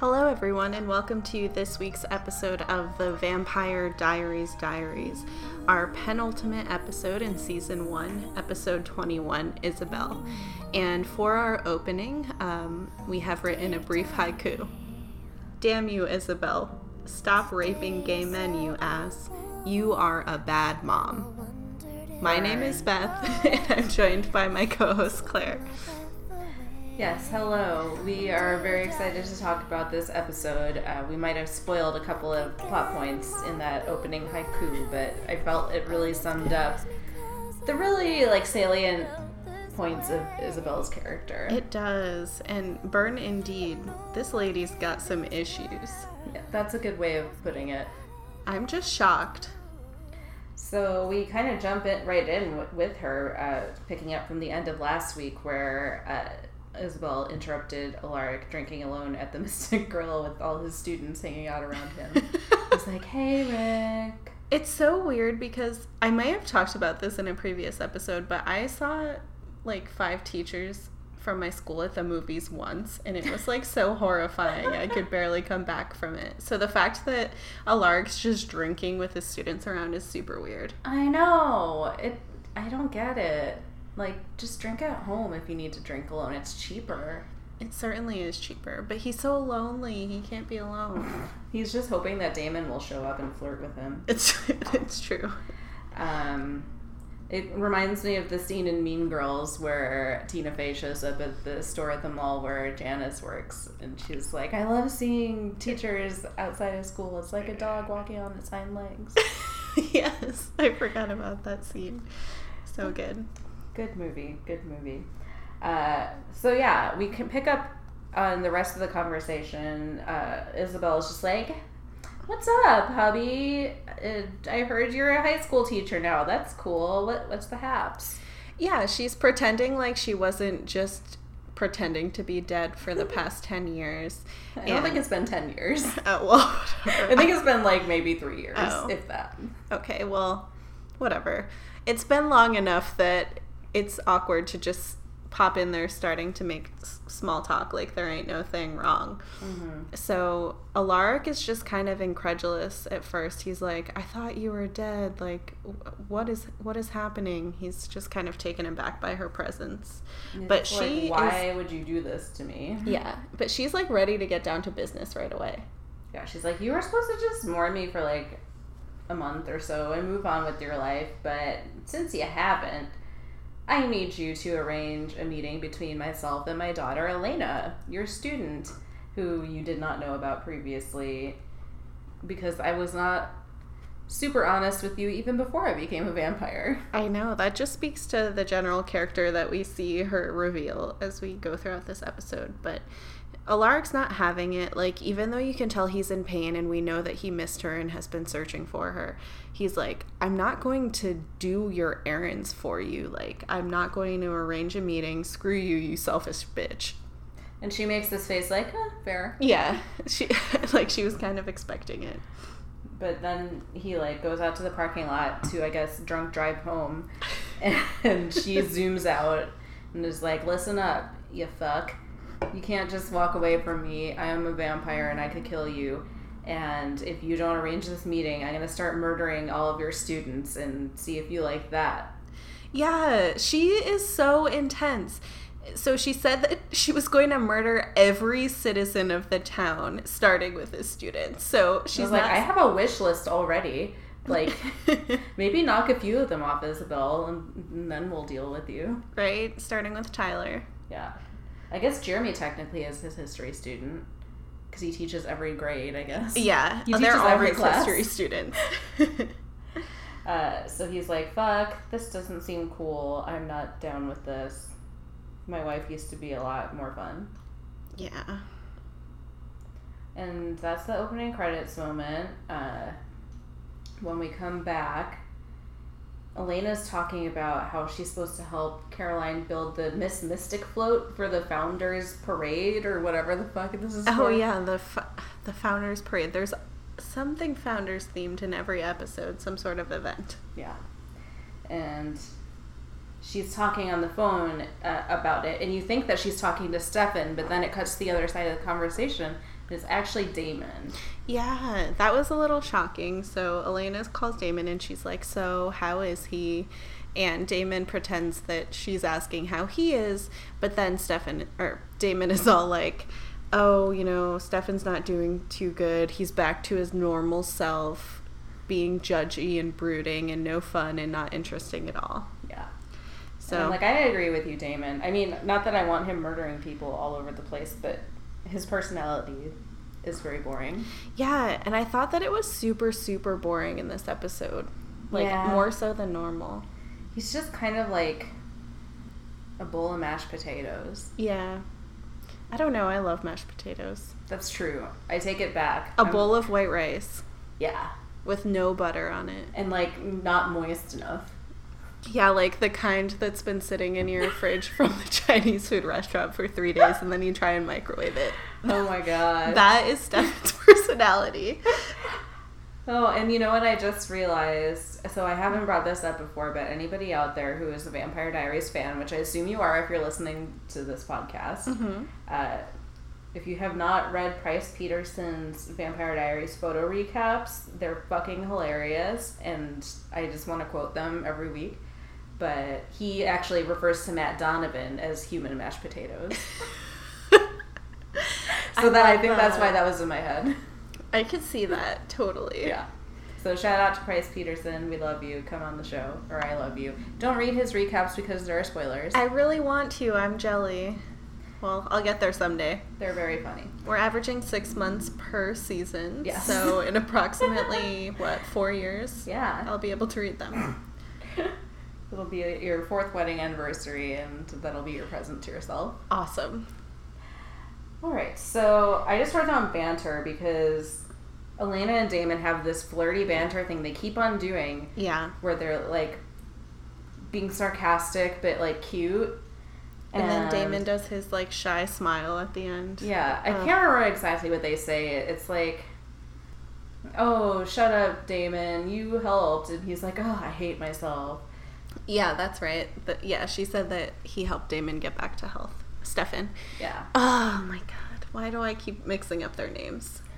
Hello, everyone, and welcome to this week's episode of the Vampire Diaries Diaries, our penultimate episode in season one, episode 21, Isobel. And for our opening, um, we have written a brief haiku Damn you, Isobel. Stop raping gay men, you ass. You are a bad mom. My name is Beth, and I'm joined by my co host Claire. Yes, hello. We are very excited to talk about this episode. Uh, we might have spoiled a couple of plot points in that opening haiku, but I felt it really summed up the really like salient points of Isobel's character. It does, and burn indeed. This lady's got some issues. Yeah, that's a good way of putting it. I'm just shocked. So we kind of jump in right in w- with her, uh, picking up from the end of last week, where uh, Isobel interrupted Alaric drinking alone at the Mystic Grill with all his students hanging out around him. He's like, "Hey, Rick." It's so weird because I may have talked about this in a previous episode, but I saw like five teachers from my school at the movies once and it was like so horrifying i could barely come back from it so the fact that alaric's just drinking with his students around is super weird I know it. I don't get it. Like, just drink at home if you need to drink alone. It's cheaper. it certainly is cheaper but he's so lonely he can't be alone He's just hoping that Damon will show up and flirt with him. it's it's true Um, it reminds me of the scene in Mean Girls where Tina Fey shows up at the store at the mall where Janis works, and she's like, "I love seeing teachers outside of school. It's like a dog walking on its hind legs." yes i forgot about that scene so good good movie. Good movie. Uh, so yeah, we can pick up on the rest of the conversation. Uh, Isobel's just like. What's up, hubby? Uh, I heard you're a high school teacher now. That's cool. What, what's the haps? Yeah, she's pretending like she wasn't just pretending to be dead for the past 10 years. I don't think it's been 10 years. Uh, well, I think it's been like maybe three years, Oh. if that. okay, well, whatever. It's been long enough that it's awkward to just pop in there starting to make s- small talk like there ain't no thing wrong. Mm-hmm. So Alaric is just kind of incredulous at first. He's like, "I thought you were dead. Like, wh- what is what is happening?" He's just kind of taken aback by her presence. But It's like, she is why would you do this to me? Yeah, but she's like ready to get down to business right away. Yeah, she's like, you were supposed to just mourn me for like a month or so and move on with your life, but since you haven't, I need you to arrange a meeting between myself and my daughter Elena, your student, who you did not know about previously, because I was not super honest with you even before I became a vampire. I know, that just speaks to the general character that we see her reveal as we go throughout this episode. But Alaric's not having it. Like, even though you can tell he's in pain and we know that he missed her and has been searching for her, he's like, I'm not going to do your errands for you. Like, I'm not going to arrange a meeting. Screw you, you selfish bitch. And she makes this face like, huh, fair. Yeah, she like she was kind of expecting it. But then he like goes out to the parking lot to I guess drunk drive home, and she zooms out and is like, "Listen up, you fuck! You can't just walk away from me. I am a vampire and I could kill you. And if you don't arrange this meeting, I'm gonna start murdering all of your students and see if you like that." Yeah, she is so intense. So she said that she was going to murder every citizen of the town, starting with the students. So She's she's like, not. "I have a wish list already. Like, maybe knock a few of them off, Isobel, and then we'll deal with you." right, starting with Tyler. Yeah. I guess Jeremy technically is his history student because he teaches every grade, I guess. Yeah, He they're teaches all every his class. history students. Uh, so he's like, fuck, this doesn't seem cool. I'm not down with this. My wife used to be a lot more fun. yeah. And that's the opening credits moment. Uh, when we come back, Elena's talking about how she's supposed to help Caroline build the Miss Mystic float for the Founders Parade or whatever the fuck this is Oh for. yeah, the f- the founders parade. There's something founders themed in every episode, some sort of event. Yeah. And she's talking on the phone uh, about it, and you think that she's talking to Stefan, but then it cuts to the other side of the conversation. It's actually Damon. Yeah, that was a little shocking. So Elena calls Damon and she's like, So, how is he? And Damon pretends that she's asking how he is, but then Stefan or Damon is all like, Oh, you know, Stefan's not doing too good. He's back to his normal self, being judgy and brooding and no fun and not interesting at all. Yeah. So, like I agree with you, Damon. I mean, not that I want him murdering people all over the place, but his personality is very boring. yeah, and I thought that it was super, super boring in this episode. Like, Yeah. more so than normal. He's just kind of like a bowl of mashed potatoes. Yeah. I don't know. I love mashed potatoes. That's true. I take it back. A I'm- bowl of white rice Yeah. with no butter on it. And like not moist enough. Yeah, like the kind that's been sitting in your fridge from the Chinese food restaurant for three days and then you try and microwave it. Oh my god. That is Stefan's personality. Oh, and you know what I just realized? So I haven't brought this up before, but anybody out there who is a Vampire Diaries fan, which I assume you are if you're listening to this podcast, Mm-hmm. uh, if you have not read Price Peterson's Vampire Diaries photo recaps, they're fucking hilarious, and I just want to quote them every week. But he actually refers to Matt Donovan as human mashed potatoes. So that I think that's why that was in my head. I could see that totally. Yeah. So shout out to Price Peterson. We love you. Come on the show, or I love you. Don't read his recaps because there are spoilers. I really want to. I'm jelly. Well, I'll get there someday. They're very funny. We're averaging six months per season. Yes. So in approximately what four years, Yeah. I'll be able to read them. It'll be your fourth wedding anniversary, and that'll be your present to yourself. Awesome. All right. So I just wrote down banter because Elena and Damon have this flirty banter thing they keep on doing, Yeah. where they're like being sarcastic but like cute. And, then Damon does his like shy smile at the end. Yeah, I Ugh. can't remember exactly what they say. It's like, "Oh, shut up, Damon. You helped," and he's like, "Oh, I hate myself." Yeah, that's right. But yeah, she said that he helped Damon get back to health. Stefan. Yeah. Oh my god. Why do I keep mixing up their names?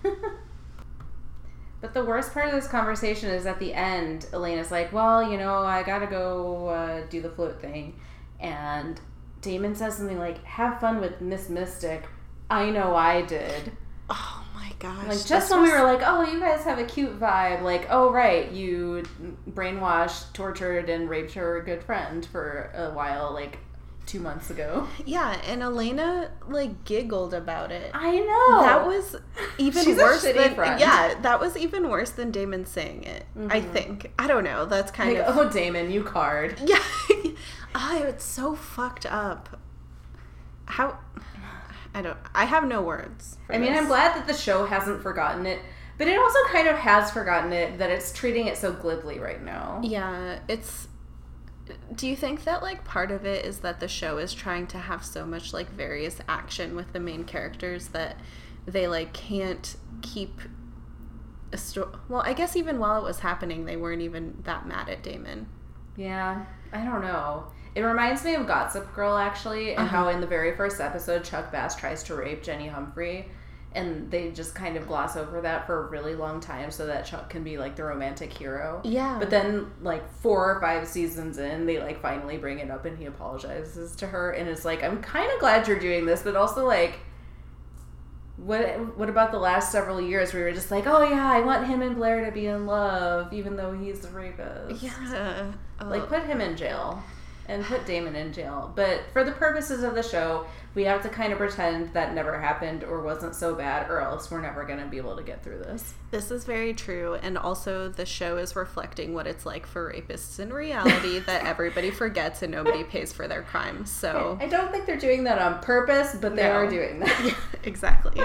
But the worst part of this conversation is at the end, Elena's like, Well, you know, I gotta go uh, do the float thing. And Damon says something like, Have fun with Miss Mystic. I know I did. Oh gosh. Like, just when we were like, Oh, you guys have a cute vibe. Like, oh, right, you brainwashed, tortured, and raped her good friend for a while, like two months ago. Yeah, and Elena like giggled about it. I know. That was even worse than friend. yeah. That was even worse than Damon saying it. I Mhm. think. I don't know. That's kind like, of oh, Damon, you card. yeah. oh, it's so fucked up. How? I don't. I have no words. I mean, this. I'm glad that the show hasn't forgotten it, but it also kind of has forgotten it that it's treating it so glibly right now. Yeah, it's. Do you think that like part of it is that the show is trying to have so much like various action with the main characters that they like can't keep a story? Well, I guess even while it was happening, they weren't even that mad at Damon. Yeah, I don't know. It reminds me of Gossip Girl actually, and Uh-huh. how in the very first episode Chuck Bass tries to rape Jenny Humphrey, and they just kind of gloss over that for a really long time so that Chuck can be like the romantic hero. Yeah, But then, like four or five seasons in, they like finally bring it up, and he apologizes to her, and it's like, I'm kind of glad you're doing this, but also like, what what about the last several years where we were just like, oh yeah, I want him and Blair to be in love, even though he's the rapist. yeah, Like put him in jail and put Damon in jail. But for the purposes of the show, we have to kind of pretend that never happened or wasn't so bad, or else we're never going to be able to get through this. This is very true, and also the show is reflecting what it's like for rapists in reality that everybody forgets and nobody pays for their crimes. So, I don't think they're doing that on purpose, but they No. are doing that. exactly.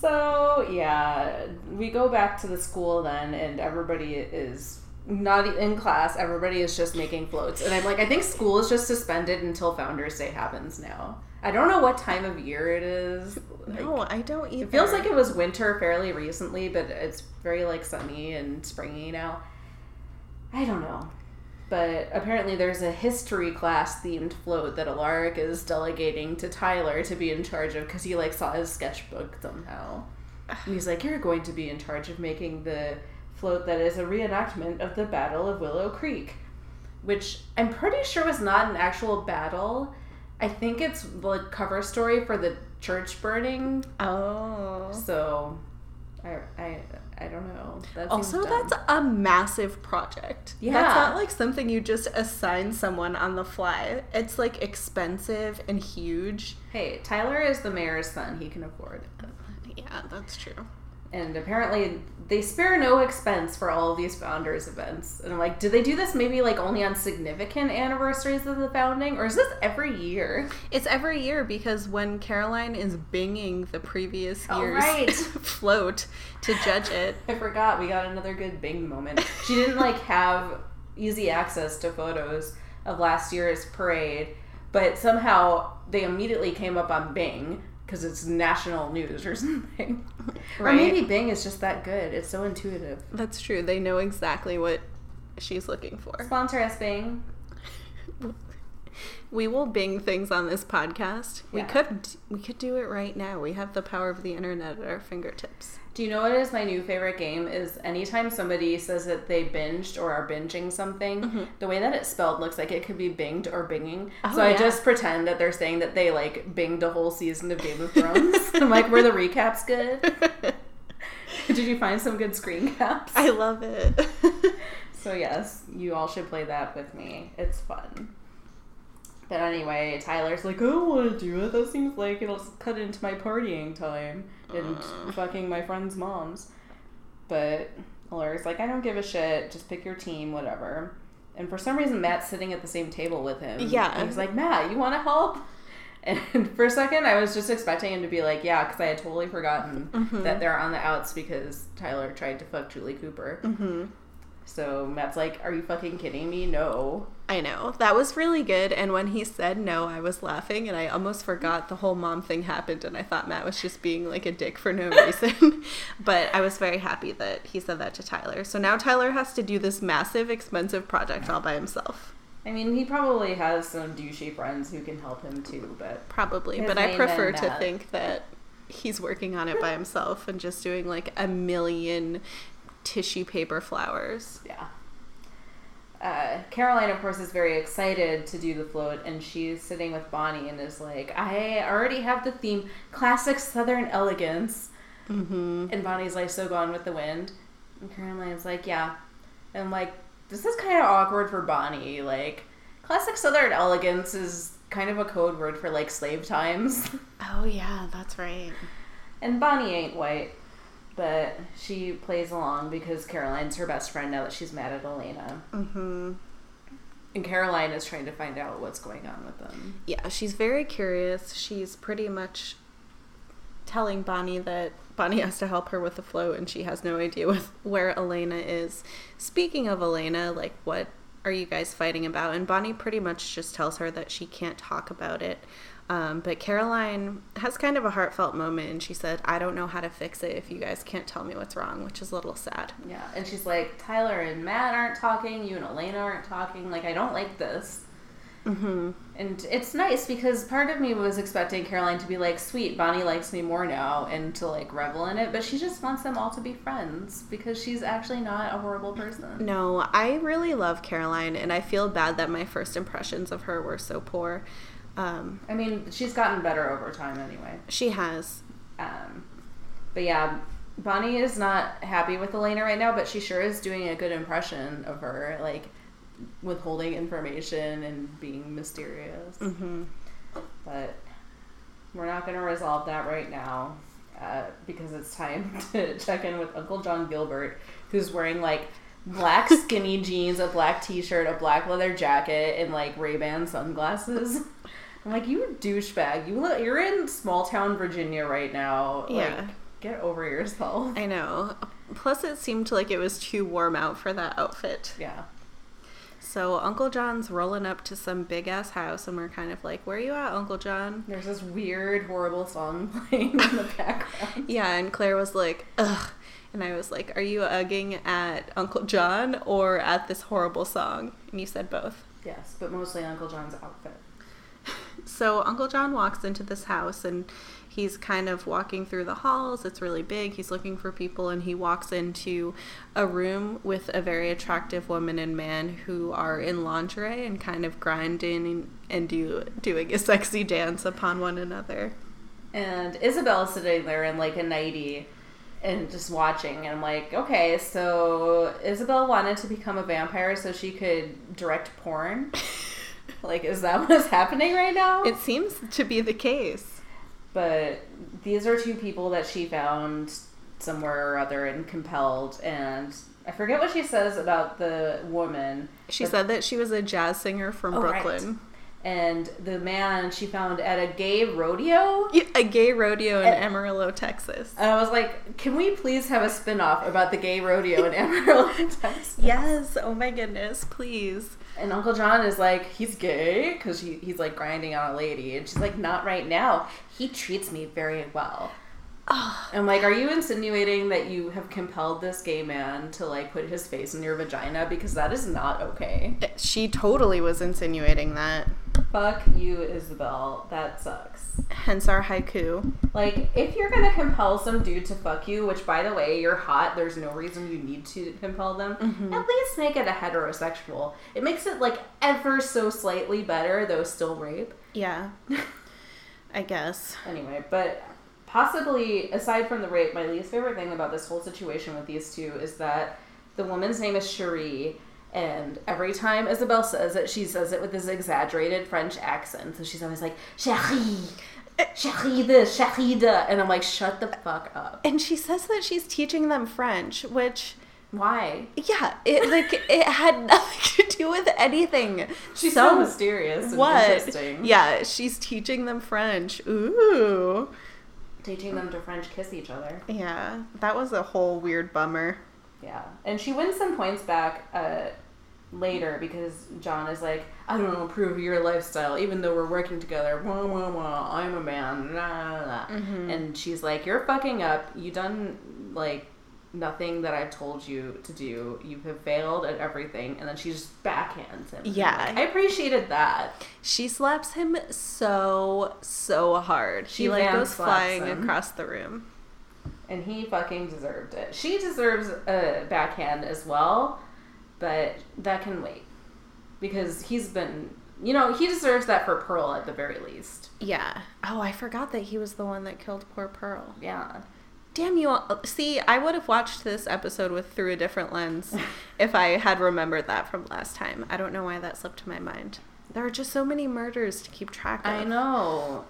So yeah, we go back to the school then, and everybody is not in class. Everybody is just making floats, and I'm like, I think school is just suspended until Founders Day happens now. I don't know what time of year it is. Like, No, I don't either. it feels like it was winter fairly recently, but it's very like sunny and springy now. I don't know. But apparently, there's a history class themed float that Alaric is delegating to Tyler to be in charge of because he like saw his sketchbook somehow. And he's like, "You're going to be in charge of making the float that is a reenactment of the Battle of Willow Creek, which I'm pretty sure was not an actual battle. I think it's the cover story for the church burning. Oh. So, I I I don't know. That Also, dumb. that's a massive project. Yeah. That's not like something you just assign someone on the fly. It's like expensive and huge. hey, Tyler is the mayor's son. He can afford. it. Yeah, that's true. And apparently, they spare no expense for all of these founders events. And I'm like, do they do this maybe like only on significant anniversaries of the founding, or is this every year? It's every year because when Caroline is binging the previous Oh, year's right. float to judge it. I forgot we got another good Bing moment. She didn't like have easy access to photos of last year's parade, but somehow they immediately came up on Bing because it's national news or something. Or Right. maybe Bing is just that good. It's so intuitive. That's true. They know exactly what she's looking for. Sponsor us, Bing. We will bing things on this podcast. We could we could do it right now. We have the power of the internet at our fingertips. Do you know what is my new favorite game? Is anytime somebody says that they binged or are binging something, mm-hmm. the way that it's spelled looks like it could be binged or binging. Oh, so I just pretend that they're saying that they like binged a whole season of Game of Thrones. I'm like, were the recaps good? Did you find some good screen caps? I love it. So yes, you all should play that with me. It's fun. But anyway, Tyler's like, I don't want to do it. That seems like it'll cut into my partying time and fucking my friends' moms. But Alaric's like, I don't give a shit. Just pick your team, whatever. And for some reason, Matt's sitting at the same table with him. Yeah. And he's like, Matt, you want to help? And for a second, I was just expecting him to be like, yeah, because I had totally forgotten that they're on the outs because Tyler tried to fuck Julie Cooper. hmm So Matt's like, "Are you fucking kidding me? No." I know. That was really good. And when he said no, I was laughing and I almost forgot the whole mom thing happened and I thought Matt was just being like a dick for no reason. but I was very happy that he said that to Tyler. So now Tyler has to do this massive, expensive project all by himself. I mean, he probably has some douchey friends who can help him too, but Probably. But I prefer to Matt. think that he's working on it by himself and just doing like a million tissue paper flowers. yeah. Uh, Caroline, of course, is very excited to do the float, and she's sitting with Bonnie and is like, "I already have the theme, classic Southern elegance." Mm-hmm. And Bonnie's like, "So gone with the wind," and Caroline's like, "Yeah," and like, "This is kind of awkward for Bonnie. Like, classic Southern elegance is kind of a code word for like slave times." Oh, yeah, that's right. And Bonnie ain't white, but she plays along because Caroline's her best friend now that she's mad at Elena. Mm-hmm. And Caroline is trying to find out what's going on with them. Yeah, she's very curious. She's pretty much telling Bonnie that Bonnie has to help her with the float and she has no idea with where Elena is. Speaking of Elena, like what are you guys fighting about? And Bonnie pretty much just tells her that she can't talk about it. Um, but Caroline has kind of a heartfelt moment and she said, I don't know how to fix it if you guys can't tell me what's wrong, which is a little sad. Yeah, and she's like, Tyler and Matt aren't talking, you and Elena aren't talking. Like, I don't like this. Mm-hmm. And it's nice because part of me was expecting Caroline to be like, sweet, Bonnie likes me more now, and to like revel in it, but she just wants them all to be friends because she's actually not a horrible person. No, I really love Caroline and I feel bad that my first impressions of her were so poor. Um, I mean, she's gotten better over time anyway. she has. Um, but yeah, Bonnie is not happy with Elena right now, but she sure is doing a good impression of her, like withholding information and being mysterious. Mm-hmm. But we're not going to resolve that right now uh, because it's time to check in with Uncle John Gilbert, who's wearing like black skinny jeans, a black t-shirt, a black leather jacket, and like Ray-Ban sunglasses. I'm like, you douchebag! You look, you're in small town Virginia right now. Yeah. Like, get over yourself. I know. Plus, it seemed like it was too warm out for that outfit. Yeah. So, Uncle John's rolling up to some big ass house, and we're kind of like, Where are you at, Uncle John? There's this weird, horrible song playing in the background. Yeah, and Claire was like, Ugh, And I was like, Are you ugging at Uncle John or at this horrible song? And you said both. Yes, but mostly Uncle John's outfit. So Uncle John walks into this house and he's kind of walking through the halls. It's really big. He's looking for people and he walks into a room with a very attractive woman and man who are in lingerie and kind of grinding and do doing a sexy dance upon one another. And Isobel's sitting there in like a nightie and just watching. And I'm like, okay, so Isobel wanted to become a vampire so she could direct porn. like, is that what's happening right now? It seems to be the case. but these are two people that she found somewhere or other and compelled. And I forget what she says about the woman. She said that she was a jazz singer from Oh, right. Brooklyn. And the man she found at a gay rodeo. Yeah, A gay rodeo in And- Amarillo, Texas. And I was like, can we please have a spin off about the gay rodeo in Amarillo, Texas? Yes, oh my goodness, please. And Uncle John is like, he's gay because he, he's like grinding on a lady. And she's like, not right now. He treats me very well. Oh, I'm like, are you insinuating that you have compelled this gay man to like put his face in your vagina? Because that is not okay. she totally was insinuating that. Fuck you, Isobel. That sucks. Hence our haiku. Like, if you're gonna compel some dude to fuck you, which by the way, you're hot, there's no reason you need to compel them, mm-hmm. at least make it a heterosexual. It makes it like ever so slightly better, though still rape. Yeah. I guess. Anyway, but possibly aside from the rape, my least favorite thing about this whole situation with these two is that the woman's name is Cherie, and every time Isobel says it, she says it with this exaggerated French accent. So she's always like, Cherie, Cherie that. And I'm like, shut the fuck up. And she says that she's teaching them French, which Why? yeah, it like it had nothing to do with anything. She's so, mysterious and what? interesting. Yeah, she's teaching them French. Ooh. Teaching them to French kiss each other. Yeah, that was a whole weird bummer. Yeah, and she wins some points back uh, later because John is like, I don't approve of your lifestyle, even though we're working together. Wah, wah, wah, I'm a man. Nah, nah, nah. Mm-hmm. And she's like, You're fucking up. You done like nothing that I've told you to do. You have failed at everything. And then she just backhands him. Yeah. Like, I appreciated that. She slaps him so so hard. She She like goes flying him. across the room. And he fucking deserved it. She deserves a backhand as well, but that can wait. Because he's been, you know, he deserves that for Pearl at the very least. Yeah. Oh, I forgot that he was the one that killed poor Pearl. Yeah. Damn you! all- See, I would have watched this episode with through a different lens if I had remembered that from last time. I don't know why that slipped to my mind. There are just so many murders to keep track of. I know.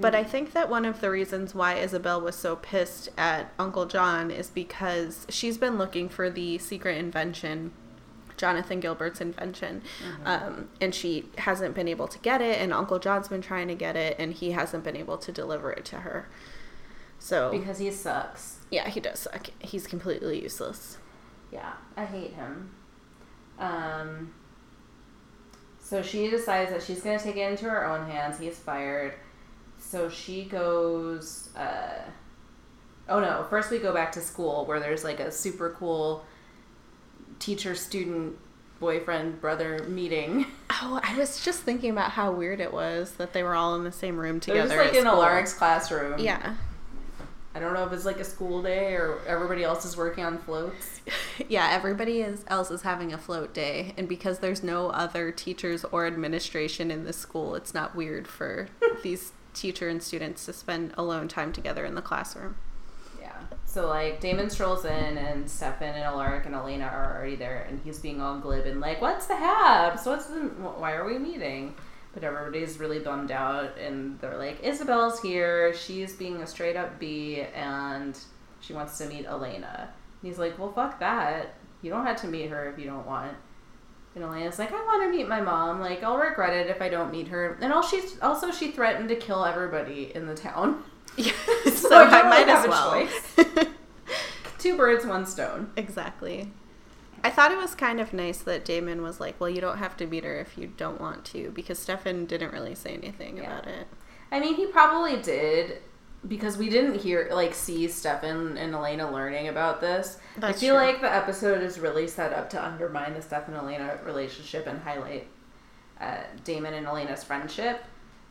But I think that one of the reasons why Isobel was so pissed at Uncle John is because she's been looking for the secret invention, Jonathan Gilbert's invention, um, and she hasn't been able to get it, and Uncle John's been trying to get it, and he hasn't been able to deliver it to her. So, because he sucks. yeah, he does suck. He's completely useless. Yeah, I hate him. Um, so she decides that she's going to take it into her own hands. He's fired. So she goes. Uh, oh no, first we go back to school where there's like a super cool teacher student boyfriend brother meeting. Oh, I was just thinking about how weird it was that they were all in the same room together. just like at in a school. Classroom. Yeah. I don't know if it's like a school day or everybody else is working on floats. Yeah, everybody is, else is having a float day, and because there's no other teachers or administration in the school, it's not weird for these teacher and students to spend alone time together in the classroom. Yeah. So like Damon strolls in and Stefan and Alaric and Elena are already there and he's being all glib and like, What's the haps? What's the why are we meeting? But everybody's really bummed out and they're like, Isobel's here, she's being a straight up B and she wants to meet Elena. And he's like, Well fuck that. You don't have to meet her if you don't want. And Elena's like, I want to meet my mom. Like, I'll regret it if I don't meet her. And all she's also she threatened to kill everybody in the town. Yeah, So so I I might really as well. Two birds, one stone. exactly. I thought it was kind of nice that Damon was like, "Well, you don't have to meet her if you don't want to," because Stefan didn't really say anything Yeah. about it. I mean, he probably did because we didn't hear like see Stefan and Elena learning about this. That's I feel true. like the episode is really set up to undermine the Stefan Elena relationship and highlight uh, Damon and Elena's friendship,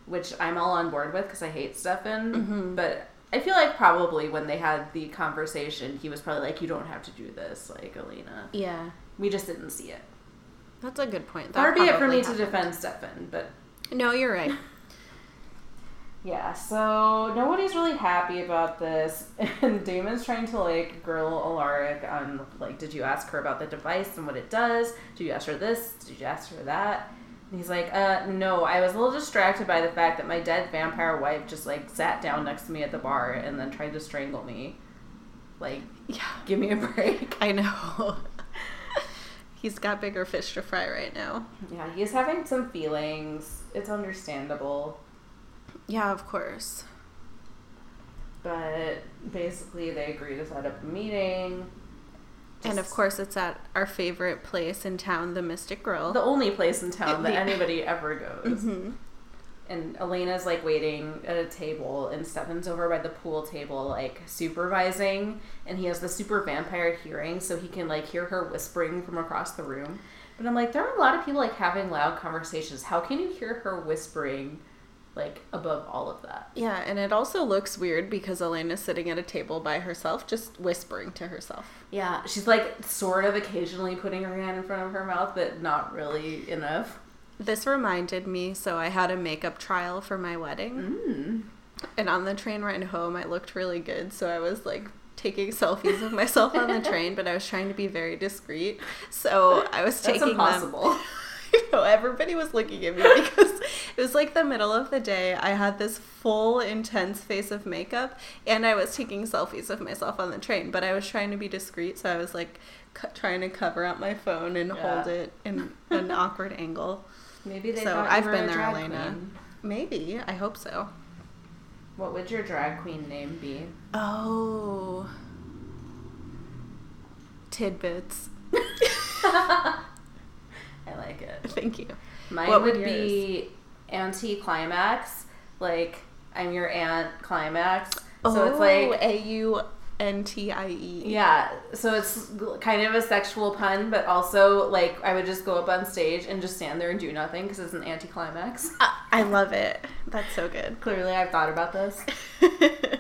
which I'm all on board with because I hate Stefan. Mm-hmm. But I feel like probably when they had the conversation, he was probably like, "You don't have to do this, like Elena." Yeah. We just didn't see it. That's a good point. Far be it for me to defend Stefan, but No, you're right. Yeah, so nobody's really happy about this, and Damon's trying to like grill Alaric on like, did you ask her about the device and what it does? Did you ask her this? Did you ask her that? And he's like, uh, no, I was a little distracted by the fact that my dead vampire wife just like sat down next to me at the bar and then tried to strangle me. Like, Yeah. give me a break. I know. He's got bigger fish to fry right now. Yeah, he's having some feelings. It's understandable. Yeah, of course. But basically, they agree to set up a meeting. And of course, it's at our favorite place in town, the Mystic Grill. the only place in town that anybody ever goes. Mhm. And Elena's like waiting at a table, and Stefan's over by the pool table, like supervising. And he has the super vampire hearing, so he can like hear her whispering from across the room. But I'm like, there are a lot of people like having loud conversations. How can you hear her whispering, like above all of that? Yeah, and it also looks weird because Elena's sitting at a table by herself, just whispering to herself. Yeah, she's like sort of occasionally putting her hand in front of her mouth, but not really enough. This reminded me, so I had a makeup trial for my wedding. Mm. And on the train ride home, I looked really good, so I was like taking selfies of myself on the train, but I was trying to be very discreet. So I was That's taking impossible. them. I know everybody was looking at me because it was like the middle of the day. I had this full, intense face of makeup, and I was taking selfies of myself on the train. But I was trying to be discreet, so I was like cu- trying to cover up my phone and Yeah. hold it in an awkward angle. Maybe they So thought I've been a there, Elena. queen. Maybe I hope so. What would your drag queen name be? Oh. Tidbits. I like it. Thank you. Mine What would would be anti-climax. Like I'm your aunt climax. So it's oh, like A U N T I E. yeah. So it's kind of a sexual pun, but also like I would just go up on stage and just stand there and do nothing because it's an anti-climax. I, I love it. That's so good. Clearly, I've thought about this.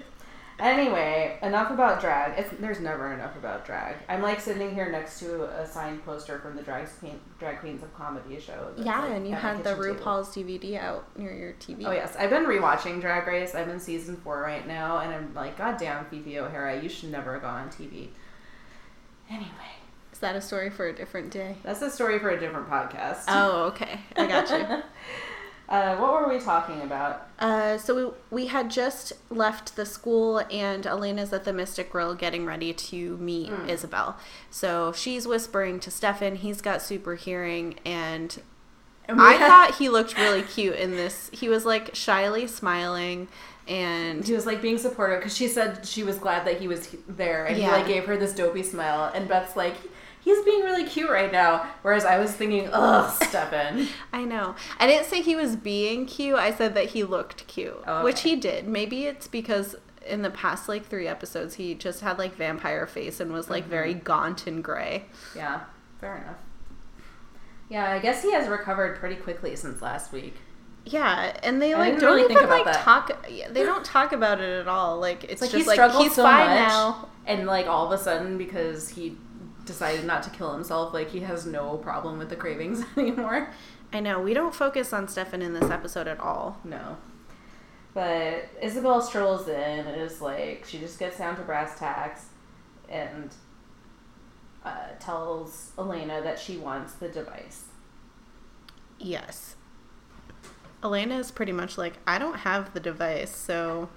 Anyway, enough about drag. It's, there's never enough about drag. I'm like sitting here next to a signed poster from the drag queen, drag queens of comedy show. yeah, like, and you had the kitchen table. RuPaul's DVD out near your TV. Oh yes, I've been rewatching Drag Race. I'm in season four right now, and I'm like, God damn, Phi Phi O'Hara, you should never go on TV. Anyway, Is that a story for a different day? that's a story for a different podcast. Oh, okay. I got you. uh, what were we talking about? Uh, so we, we had just left the school, and Elena's at the Mystic Grill getting ready to meet Mm. Isobel. So she's whispering to Stefan. He's got super hearing, and I thought he looked really cute in this. He was like shyly smiling, and he was like being supportive because she said she was glad that he was there, and Yeah. he like gave her this dopey smile. And Beth's like, he's being really cute right now. Whereas I was thinking, ugh, Stefan. I know. I didn't say he was being cute. I said that he looked cute, Oh, which he did. Maybe it's because in the past like three episodes he just had like vampire face and was like very Mm-hmm. gaunt and gray. yeah, fair enough. Yeah, I guess he has recovered pretty quickly since last week. Yeah, and they like don't really even think about like that. talk. They don't talk about it at all. Like it's, It's like just like he's so fine now. and like all of a sudden because he decided not to kill himself, like he has no problem with the cravings anymore. I know we don't focus on Stefan in this episode at all. No. But Isobel strolls in and is like, she just gets down to brass tacks and uh, tells Elena that she wants the device. Yes. Elena is pretty much like, I don't have the device, so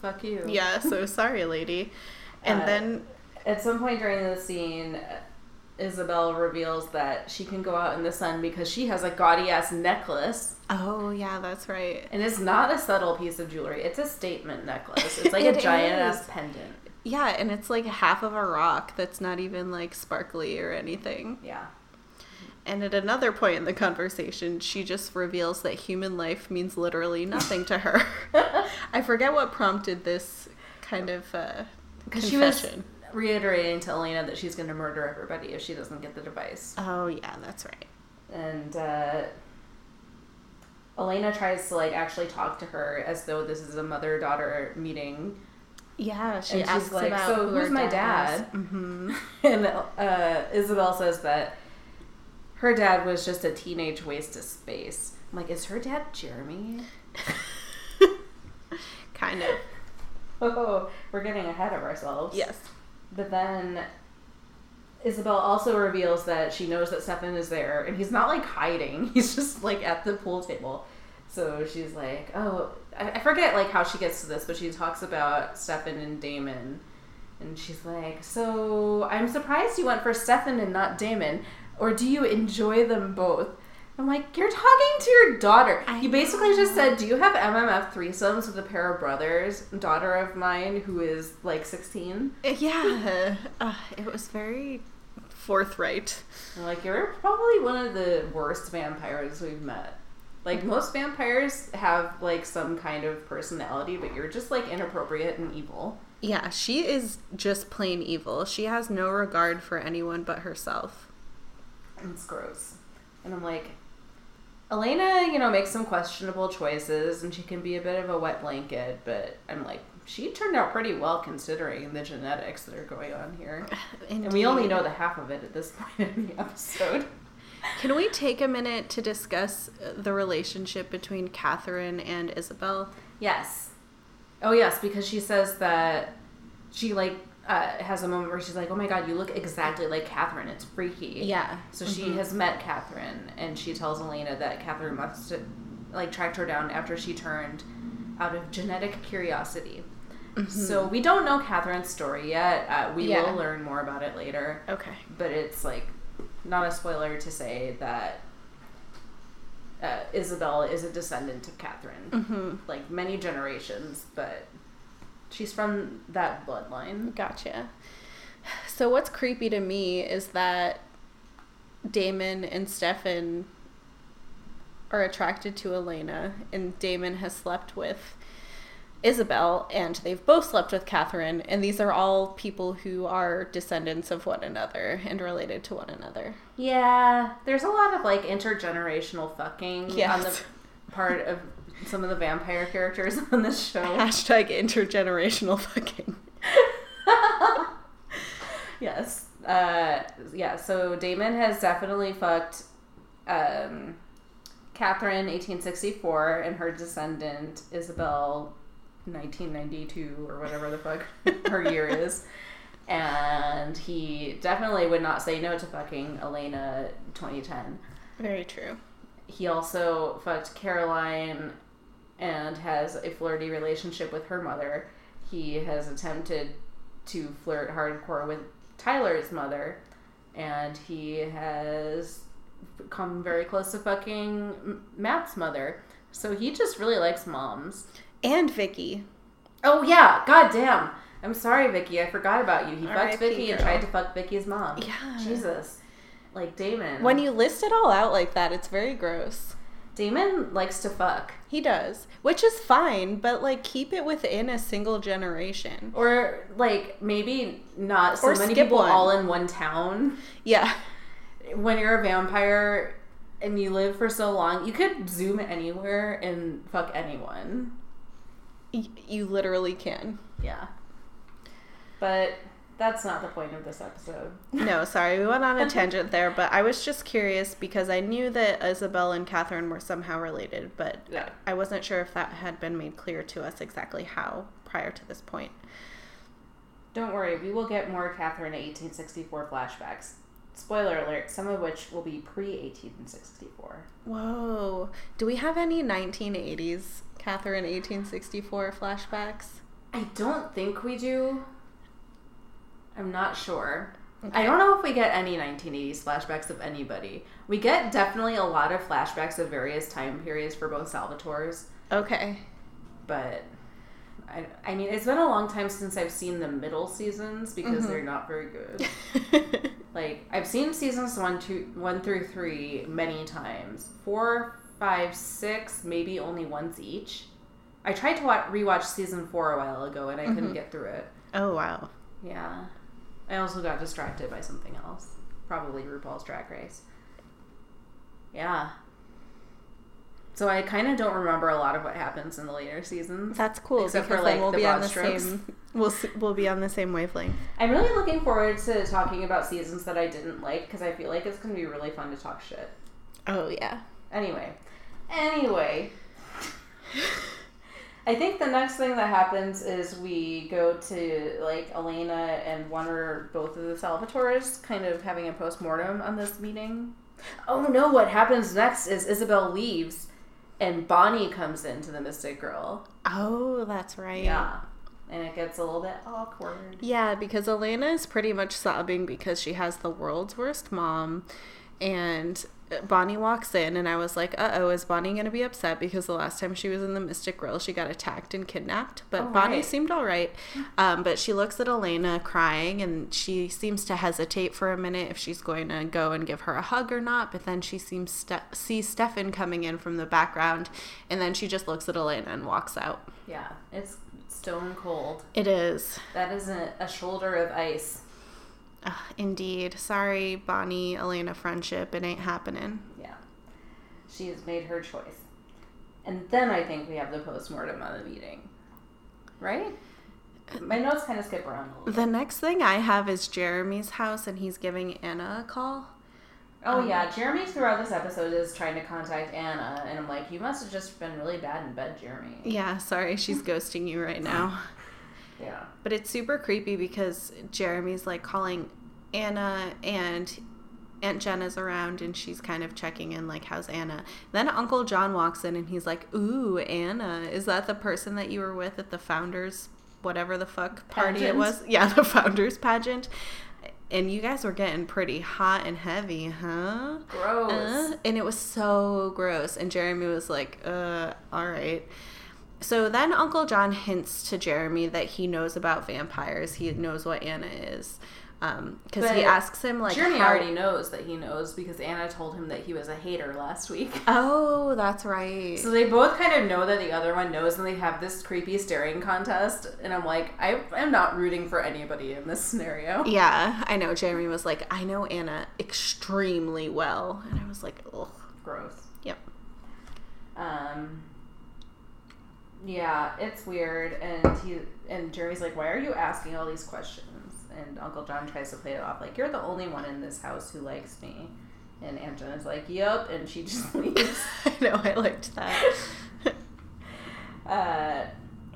Fuck you. yeah, so sorry, lady. And Uh, then At some point during the scene, Isobel reveals that she can go out in the sun because she has a gaudy ass necklace. Oh yeah, that's right. And it's not a subtle piece of jewelry, it's a statement necklace. It's like a giant is. ass pendant. Yeah, and it's like half of a rock that's not even like sparkly or anything. Yeah. And at another point in the conversation, she just reveals that human life means literally nothing to her. I forget what prompted this kind of uh, Because she was confession. Reiterating to Elena that she's going to murder everybody if she doesn't get the device. Oh, yeah, that's right. And uh, Elena tries to like actually talk to her as though this is a mother daughter meeting. Yeah, she And she's asks like, about "So who who's my dad? dad?" hmm And uh, Isobel says that her dad was just a teenage waste of space. I'm like, is her dad Jeremy? kind of. Oh, we're getting ahead of ourselves. Yes. But then Isobel also reveals that she knows that Stefan is there, and he's not like hiding. He's just like at the pool table. So she's like, "Oh, I, forget like how she gets to this, but she talks about Stefan and Damon, and she's like, "So I'm surprised you went for Stefan and not Damon, or do you enjoy them both?" I'm like, "You're talking to your daughter. I you basically just said, do you have MMF threesomes with a pair of brothers? Daughter of mine who is like 16." Yeah. Uh, it was very forthright. I'm like, you're probably one of the worst vampires we've met. Like most vampires have like some kind of personality, but you're just like inappropriate and evil. Yeah, she is just plain evil. She has no regard for anyone but herself. And it's gross. And I'm like, Elena, you know, makes some questionable choices and she can be a bit of a wet blanket, but I'm like, she turned out pretty well considering the genetics that are going on here. And we only know the half of it at this point in the episode. Can we take a minute to discuss uh, the relationship between Katherine and Isobel? Yes. Oh yes, because she says that she like uh, has a moment where she's like, "Oh my god, you look exactly like Katherine. It's freaky." Yeah. So she has met Katherine, and she tells Elena that Katherine must have, like tracked her down after she turned out of genetic curiosity. So we don't know Katherine's story yet. Uh, we Yeah. will learn more about it later. Okay. But it's like not a spoiler to say that uh, Isobel is a descendant of Katherine Mm-hmm. like many generations, but she's from that bloodline. Gotcha. So what's creepy to me is that Damon and Stefan are attracted to Elena, and Damon has slept with Isobel, and they've both slept with Katherine, and these are all people who are descendants of one another and related to one another. Yeah, there's a lot of like intergenerational fucking on the part of some of the vampire characters on this show. Hashtag intergenerational fucking. yes. Uh, yeah, so Damon has definitely fucked um, Katherine, 1864, and her descendant, Isobel, 1992, or whatever the fuck her year is. And he definitely would not say no to fucking Elena, 2010. Very true. He also fucked Caroline and has a flirty relationship with her mother. He has attempted to flirt hardcore with Tyler's mother, and he has come very close to fucking Matt's mother. So he just really likes moms. And Vicki. Oh yeah, goddamn. I'm sorry, Vicki. I forgot about you. He fucked R.I.P. Vicki and tried to fuck Vicki's mom. Yeah. Jesus. Like Damon. When you list it all out like that, it's very gross. Damon likes to fuck. He does, which is fine, but like keep it within a single generation. Or like maybe not so Or many skip people one. all in one town. Yeah. When you're a vampire and you live for so long, you could zoom anywhere and fuck anyone. Y- you literally can. Yeah. But that's not the point of this episode. No, sorry, we went on a tangent there, but I was just curious because I knew that Isobel and Katherine were somehow related, but Yeah. I wasn't sure if that had been made clear to us exactly how prior to this point. Don't worry, we will get more Katherine 1864 flashbacks. Spoiler alert, some of which will be pre 1864. Whoa. Do we have any 1980s Katherine 1864 flashbacks? I don't think we do. I'm not sure. Okay. I don't know if we get any 1980s flashbacks of anybody. We get definitely a lot of flashbacks of various time periods for both Salvatores. Okay. but I, I mean, it's been a long time since I've seen the middle seasons because Mhm. they're not very good. Like I've seen seasons one, two, one through three many times. Four, five, six, maybe only once each. I tried to watch, rewatch season four a while ago, and I couldn't get through it. Oh wow. Yeah. I also got distracted by something else. Probably RuPaul's Drag Race. Yeah. So I kind of don't remember a lot of what happens in the later seasons. That's cool Except for, like, we'll the be on broad the strokes. same. We'll we'll be on the same wavelength. I'm really looking forward to talking about seasons that I didn't like because I feel like it's going to be really fun to talk shit. Oh yeah. Anyway. Anyway. I think the next thing that happens is we go to like Elena and one or both of the Salvatores kind of having a post mortem on this meeting. Oh no, what happens next is Isobel leaves and Bonnie comes into the Mystic Grill. Oh, that's right. Yeah. And it gets a little bit awkward. Yeah, because Elena is pretty much sobbing because she has the world's worst mom. And Bonnie walks in, and I was like, uh oh, is Bonnie going to be upset? Because the last time she was in the Mystic Grill, she got attacked and kidnapped. But Oh, Bonnie right. seemed all right. Um, but she looks at Elena crying, and she seems to hesitate for a minute if she's going to go and give her a hug or not. But then she seems ste- sees Stefan coming in from the background, and then she just looks at Elena and walks out. Yeah, it's stone cold. It is. That isn't a shoulder of ice. Ugh, indeed. Sorry, Bonnie Elena friendship. It ain't happening. Yeah. She has made her choice. And then I think we have the postmortem on the meeting. Right? My notes kind of skip around a little. The next thing I have is Jeremy's house, and he's giving Anna a call. Oh um, yeah, Jeremy throughout this episode is trying to contact Anna, and I'm like, you must have just been really bad in bed, Jeremy. Yeah, sorry, she's ghosting you right now. Yeah. But it's super creepy because Jeremy's like calling Anna, and Aunt Jenna's around, and she's kind of checking in, like, how's Anna? Then Uncle John walks in, and he's like, Ooh, Anna, is that the person that you were with at the founders, whatever the fuck party it was? Yeah, the founders pageant. And you guys were getting pretty hot and heavy, huh? Gross. Uh, and it was so gross. And Jeremy was like, uh, all right. So then Uncle John hints to Jeremy that he knows about vampires. He knows what Anna is. Because he asks him, like, Jeremy how- already knows that he knows because Anna told him that he was a hater last week. Oh, that's right. So they both kind of know that the other one knows, and they have this creepy staring contest. And I'm like, I am not rooting for anybody in this scenario. yeah, I know. Jeremy was like, I know Anna extremely well. And I was like, ugh. Gross. Yep. Um. Yeah, it's weird, and he and Jeremy's like, "Why are you asking all these questions?" And Uncle John tries to play it off like, "You're the only one in this house who likes me." And Aunt Jenna's like, "Yep," and she just leaves. I know, I liked that. Uh,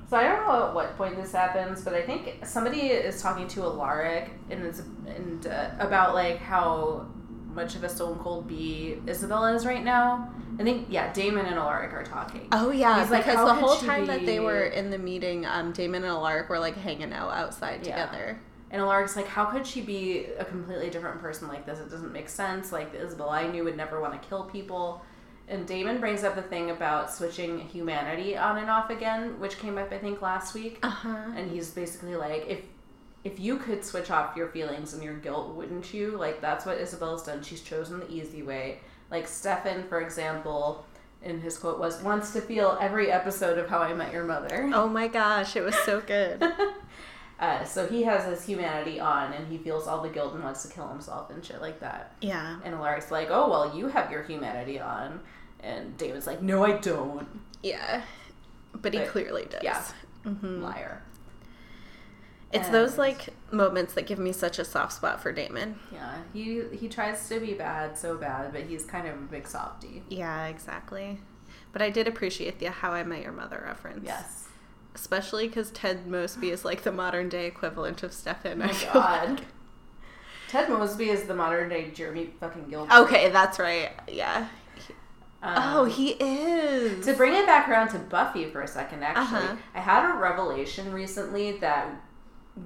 so I don't know at what point this happens, but I think somebody is talking to Alaric and it's and uh, about like how much of a stone cold bee Isabella is right now. I think yeah, Damon and Alaric are talking. Oh yeah, He's like, because "How the whole time that they were in the meeting, um, Damon and Alaric were like hanging out outside Yeah. together. And Alaric's like, how could she be a completely different person like this? It doesn't make sense. Like the Isabella I knew would never want to kill people. And Damon brings up the thing about switching humanity on and off again, which came up I think last week. Uh huh. and he's basically like if if you could switch off your feelings and your guilt wouldn't you like that's what isabella's done she's chosen the easy way like stefan for example in his quote was wants to feel every episode of how i met your mother Oh my gosh, it was so good. uh, so he has his humanity on and he feels all the guilt and wants to kill himself and shit like that yeah. and alaric's like oh well you have your humanity on and david's like no i don't Yeah. But he But- clearly does. yeah. hmm liar It's those like moments that give me such a soft spot for Damon. yeah he he tries to be bad so bad but he's kind of a big softy Yeah, exactly. But I did appreciate the How I Met Your Mother reference. yes Especially because Ted Mosby is like the modern day equivalent of Stefan. Oh my god. like. Ted Mosby is the modern day Jeremy fucking Gilbert. Okay, that's right. Yeah. Um, oh, he is. To bring it back around to Buffy for a second, actually, Uh-huh. I had a revelation recently that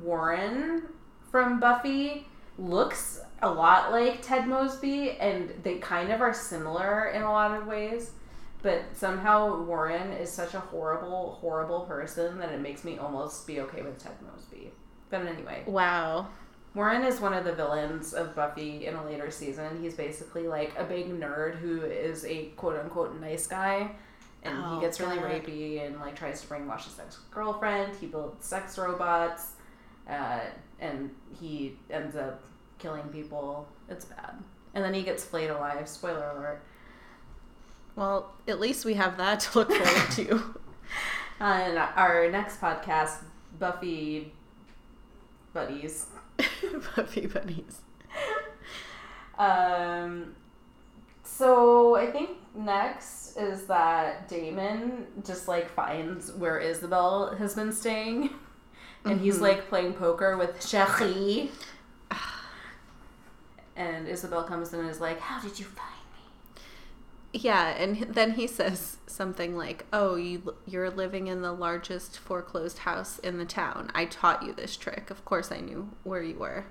Warren from Buffy looks a lot like Ted Mosby, and they kind of are similar in a lot of ways. But somehow Warren is such a horrible, horrible person that it makes me almost be okay with Ted Mosby. But anyway, Wow. Warren is one of the villains of Buffy in a later season. He's basically like a big nerd who is a quote unquote nice guy. And Oh, he gets really God. rapey and like tries to brainwash his ex girlfriend. He builds sex robots. Uh, and he ends up killing people. It's bad. And then he gets flayed alive. Spoiler alert. Well, at least we have that to look forward to. On our next podcast, Buffy Buddies. Buffy buddies. Um, so I think next is that Damon just like finds where Isobel has been staying, and he's Mhm. like playing poker with Cherie. And Isobel comes in and is like, "How did you find me?" Yeah, and then he says something like, "Oh, you you're living in the largest foreclosed house in the town. I taught you this trick. Of course, I knew where you were."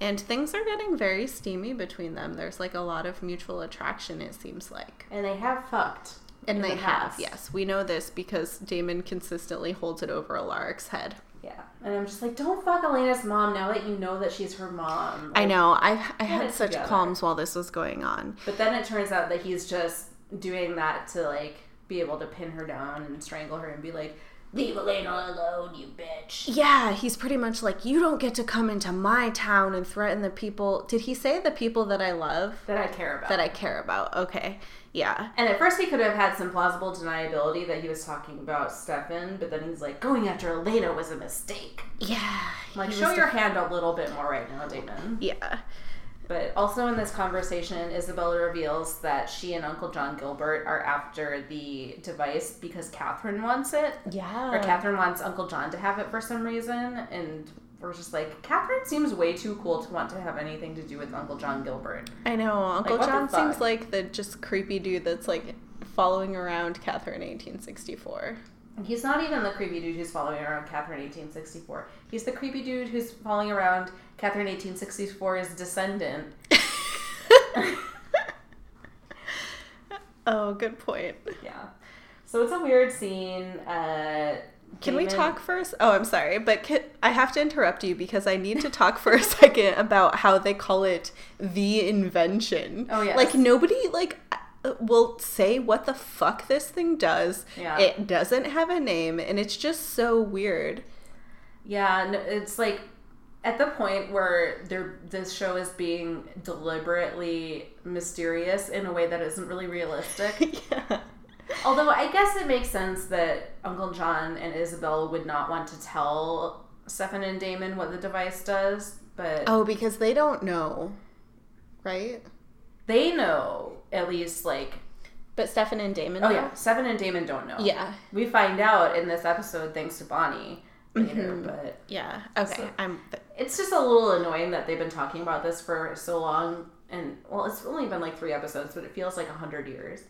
And things are getting very steamy between them. There's like a lot of mutual attraction. It seems like, And they have fucked. and they the have. Yes, we know this because Damon consistently holds it over Alaric's head. Yeah, and I'm just like, don't fuck Elena's mom now that you know that she's her mom. I know. I I had such together. qualms while this was going on. But then it turns out that he's just doing that to like be able to pin her down and strangle her and be like, "Leave Elena alone, you bitch." Yeah, he's pretty much like, you don't get to come into my town and threaten the people. Did he say the people that I love, That I care about. that I care about? Okay, yeah. and at first he could have had some plausible deniability that he was talking about Stefan, but then he's like, going after Elena was a mistake. Yeah. Like, show your def- hand a little bit more right now, Damon. Yeah. But also in this conversation, Isabella reveals that she and Uncle John Gilbert are after the device because Katherine wants it. Yeah. or Katherine wants Uncle John to have it for some reason, and we're just like, Katherine seems way too cool to want to have anything to do with Uncle John Gilbert. I know. Uncle the John seems like the just creepy dude that's like following around Katherine 1864. He's not even the creepy dude who's following around Katherine 1864. He's the creepy dude who's following around Katherine 1864's descendant. oh, good point. Yeah. So it's a weird scene. Uh, Can we talk first? Oh, I'm sorry, but can, I have to interrupt you because I need to talk for a second about how they call it the invention. Oh, yes. Like nobody like uh, will say what the fuck this thing does. Yeah. It doesn't have a name and it's just so weird. Yeah, it's like at the point where there this show is being deliberately mysterious in a way that isn't really realistic. yeah. Although I guess it makes sense that Uncle John and Isobel would not want to tell Stefan and Damon what the device does, but Oh, because they don't know. Right? they know at least like But Stefan and Damon oh know? yeah, Stefan and Damon don't know. Yeah. We find out in this episode thanks to Bonnie later, Mhm. but Yeah. Okay. So- I'm it's just a little annoying that they've been talking about this for so long and well it's only been like three episodes but it feels like a hundred years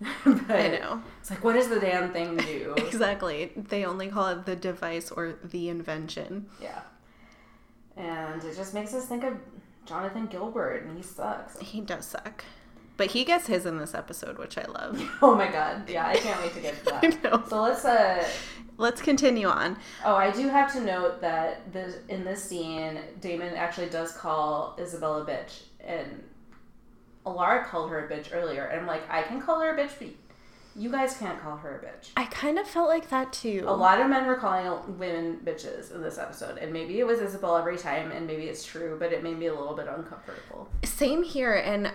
but I know. it's like what does the damn thing do Exactly. They only call it the device or the invention. yeah and it just makes us think of jonathan gilbert and he sucks He does suck. But he gets his in this episode, which I love. oh my god yeah i can't wait to get to that so let's uh Let's continue on. oh i do have to note that this in this scene damon actually does call isabella a bitch and alaric called her a bitch earlier and i'm like i can call her a bitch but you guys can't call her a bitch I kind of felt like that too. a lot of men were calling women bitches in this episode and maybe it was isobel every time and maybe it's true but it made me a little bit uncomfortable Same here, and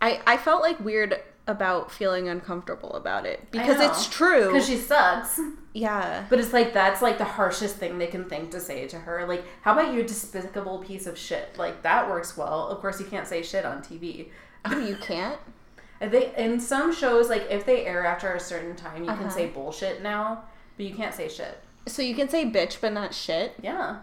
I I felt like weird about feeling uncomfortable about it because it's true. because she sucks yeah. But it's like that's like the harshest thing they can think to say to her. Like, how about you despicable piece of shit? Like that works well. Of course, you can't say shit on TV. Oh, you can't. I think in some shows, like if they air after a certain time, you Uh-huh. can say bullshit now, but you can't say shit. So you can say bitch, but not shit. Yeah,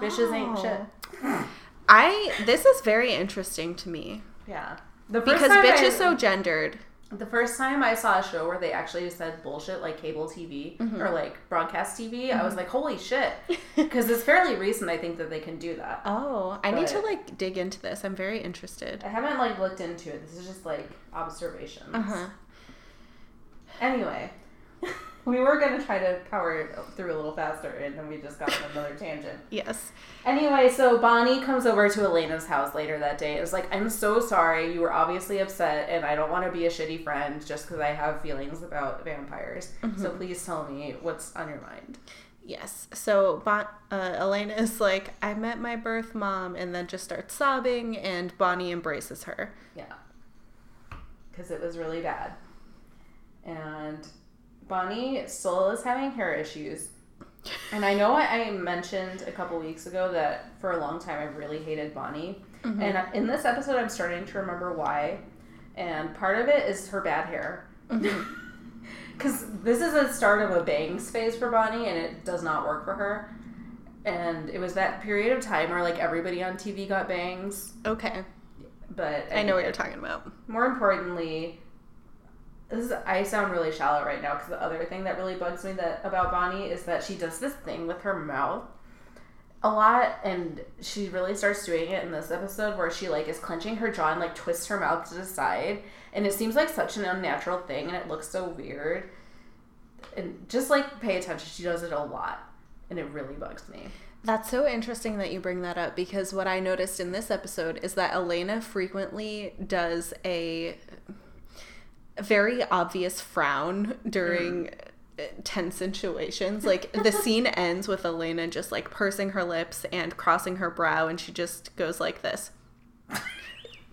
bitches ain't Oh. shit. I this is very interesting to me Yeah, the first because time bitch I- is so gendered. The first time I saw a show where they actually said bullshit, like cable TV Mm-hmm. or like broadcast TV, I was like, holy shit, because it's fairly recent. I think that they can do that. Oh, I need to like dig into this. I'm very interested. I haven't like looked into it. This is just like observations. Uh huh. Anyway, we were gonna try to power through a little faster, and then we just got on another tangent. Yes. Anyway, so Bonnie comes over to Elena's house later that day. It was like, I'm so sorry. You were obviously upset, and I don't want to be a shitty friend just because I have feelings about vampires. So please tell me what's on your mind. Yes. So bon- uh, Elena is like, I met my birth mom, and then just starts sobbing, and Bonnie embraces her. Yeah. Because it was really bad. And Bonnie still is having hair issues. And I know I mentioned a couple weeks ago that for a long time I really hated Bonnie. Mm-hmm. And in this episode, I'm starting to remember why. And part of it is her bad hair. Mm-hmm. Because this is the start of a bangs phase for Bonnie, and it does not work for her. And it was that period of time where like everybody on TV got bangs, Okay. but I know what you're talking about. more importantly, this is I sound really shallow right now because the other thing that really bugs me that about Bonnie is that she does this thing with her mouth a lot, and she really starts doing it in this episode where she like is clenching her jaw and like twists her mouth to the side, and it seems like such an unnatural thing, and it looks so weird. And just like pay attention, she does it a lot, and it really bugs me. That's so interesting that you bring that up because what I noticed in this episode is that Elena frequently does a very obvious frown during uh, tense situations. Like the scene ends with Elena just like pursing her lips and crossing her brow, and she just goes like this.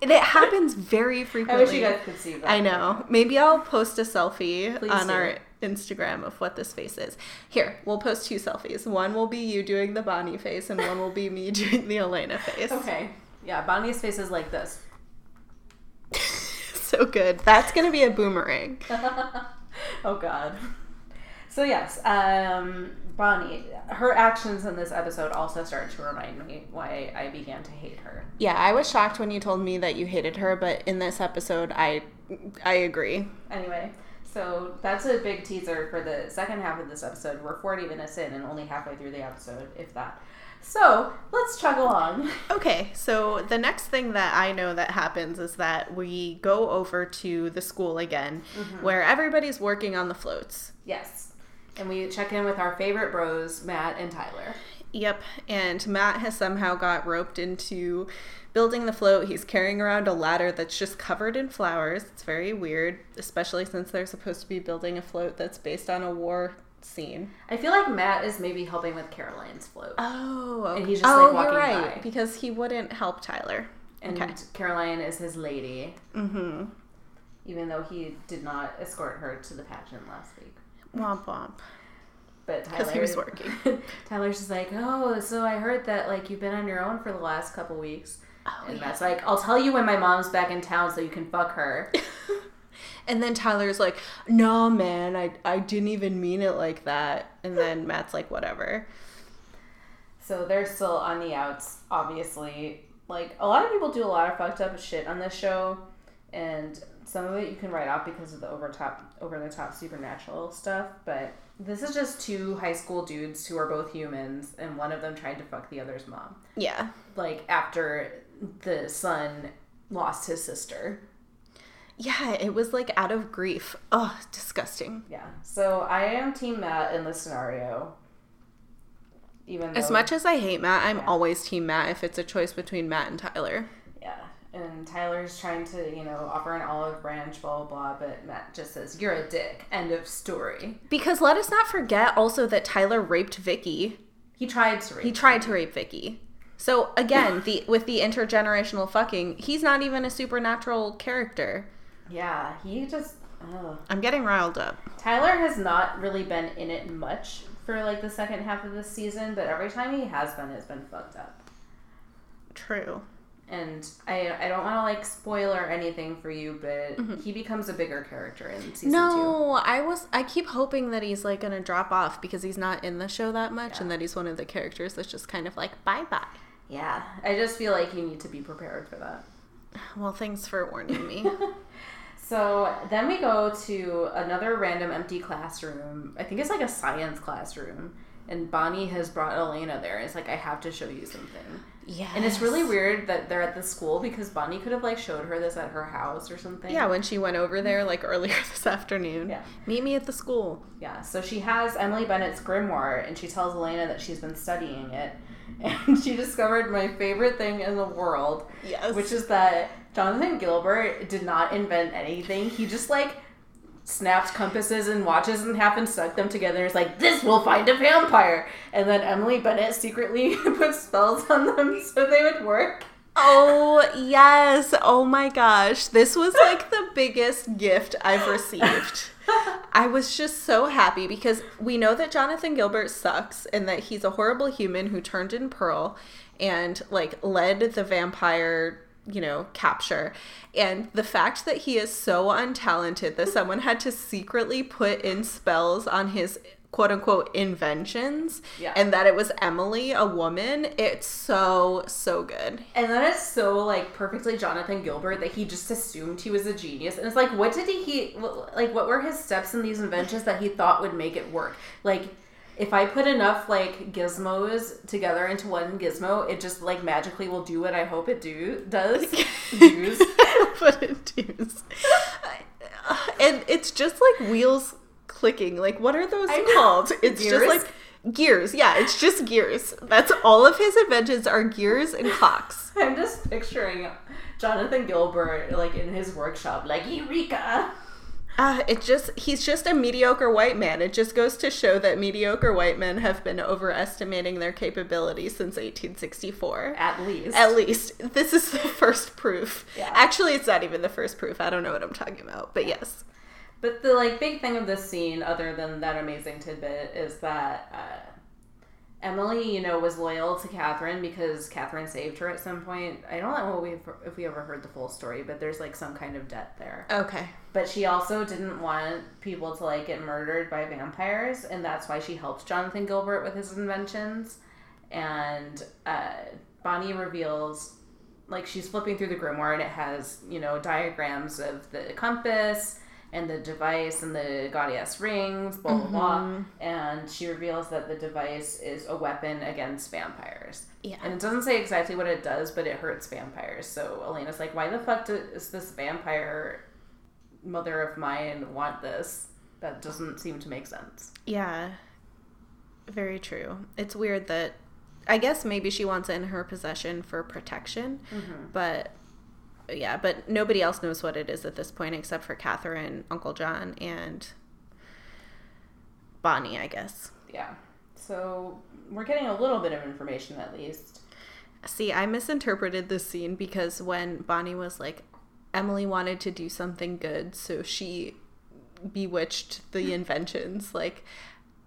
And it happens very frequently. I wish you guys could see that. I know. Maybe I'll post a selfie Please on do. our Instagram of what this face is. Here, we'll post two selfies. One will be you doing the Bonnie face, and one will be me doing the Elena face. Okay. Yeah, Bonnie's face is like this. so good. That's gonna be a boomerang. oh God. So yes, um, Bonnie, her actions in this episode also start to remind me why I began to hate her. Yeah, I was shocked when you told me that you hated her, but in this episode, I I agree. Anyway, so that's a big teaser for the second half of this episode. We're 40 minutes in and only halfway through the episode, if that. So let's chug along. Okay, so the next thing that I know that happens is that we go over to the school again, mm-hmm. where everybody's working on the floats. Yes. And we check in with our favorite bros, Matt and Tyler. Yep, and Matt has somehow got roped into building the float. He's carrying around a ladder that's just covered in flowers. It's very weird, especially since they're supposed to be building a float that's based on a war scene. I feel like Matt is maybe helping with Caroline's float. Oh, And he's just, oh, like, walking right, by. because he wouldn't help Tyler. And okay. Caroline is his lady, Mm-hmm. even though he did not escort her to the pageant last week. Womp womp. But Tyler, he was working. Tyler's just like, oh, so I heard that like you've been on your own for the last couple weeks, Oh, and yeah. that's like, I'll tell you when my mom's back in town so you can fuck her. And then Tyler's like, "No, man, I I didn't even mean it like that." And then Matt's like, "Whatever." so they're still on the outs, obviously. Like a lot of people do a lot of fucked up shit on this show, and some of it you can write off because of the over top, over the top supernatural stuff. But this is just two high school dudes who are both humans, and one of them tried to fuck the other's mom. Yeah. Like after the son lost his sister. Yeah, it was like out of grief. Oh, disgusting. Yeah. So I am Team Matt in this scenario. Even though, As much as I hate Matt, I'm Yeah. always team Matt if it's a choice between Matt and Tyler. yeah, and Tyler's trying to you know offer an olive branch, blah blah blah, but Matt just says you're a dick. End of story. Because let us not forget also that Tyler raped Vicki. He tried to rape. He tried to rape Vicki. So again, the with the intergenerational fucking, he's not even a supernatural character. Yeah, he just. Ugh. I'm getting riled up. Tyler has not really been in it much for like the second half of this season, but every time he has been, it's been fucked up. True. And I, I don't want to like spoil or anything for you, but mm-hmm. he becomes a bigger character in season two. No, I was I keep hoping that he's like gonna drop off because he's not in the show that much and that he's one of the characters that's just kind of like bye bye. Yeah, I just feel like you need to be prepared for that. Well, thanks for warning me. So then we go to another random empty classroom. I think it's like a science classroom. and Bonnie has brought Elena there. It's like I have to show you something. Yeah. And it's really weird that they're at the school because Bonnie could have like showed her this at her house or something. Yeah, when she went over there like earlier this afternoon. Yeah. Meet me at the school. Yeah. So she has Emily Bennett's grimoire and she tells Elena that she's been studying it. And she discovered my favorite thing in the world, Yes. which is that Jonathan Gilbert did not invent anything. He just like snapped compasses and watches and half and stuck them together. It's like, this will find a vampire. And then Emily Bennett secretly put spells on them so they would work. Oh, yes. Oh my gosh. This was like the biggest gift I've received. I was just so happy because we know that Jonathan Gilbert sucks and that he's a horrible human who turned in Pearl and like led the vampire, you know, capture. And the fact that he is so untalented that someone had to secretly put in spells on his quote unquote inventions Yeah. and that it was Emily, a woman, it's so, so good. And that is so like perfectly Jonathan Gilbert that he just assumed he was a genius. And it's like, what did he, he like, what were his steps in these inventions that he thought would make it work? Like, if I put enough like gizmos together into one gizmo, it just like magically will do what I hope it do does. Does. but it does. Uh, and it's just like wheels clicking. Like, what are those called? It's Gears? just like gears. Yeah, it's just gears. That's all of his inventions are gears and clocks. I'm just picturing Jonathan Gilbert like in his workshop, like Eureka. Uh, it just he's just a mediocre white man. It just goes to show that mediocre white men have been overestimating their capabilities since 1864. At least. At least this is the first proof. Yeah. Actually, it's not even the first proof. I don't know what I'm talking about, but yes. But the like big thing of this scene, other than that amazing tidbit, is that uh, Emily, you know, was loyal to Katherine because Katherine saved her at some point. I don't know if we if we ever heard the full story, but there's like some kind of debt there. Okay. But she also didn't want people to like get murdered by vampires, and that's why she helped Jonathan Gilbert with his inventions. And uh, Bonnie reveals, like, she's flipping through the grimoire, and it has you know diagrams of the compass and the device and the goddess rings, blah blah blah. Mm-hmm. And she reveals that the device is a weapon against vampires. Yeah. And it doesn't say exactly what it does, but it hurts vampires. So Elena's like, why the fuck does this vampire mother of mine want this? That doesn't seem to make sense. Yeah. Very true. It's weird that I guess maybe she wants it in her possession for protection, mm-hmm. but yeah, but nobody else knows what it is at this point except for Katherine, Uncle John, and Bonnie, I guess. Yeah. So we're getting a little bit of information at least. See, I misinterpreted this scene because when Bonnie was like, Emily wanted to do something good, so she bewitched the inventions. Like,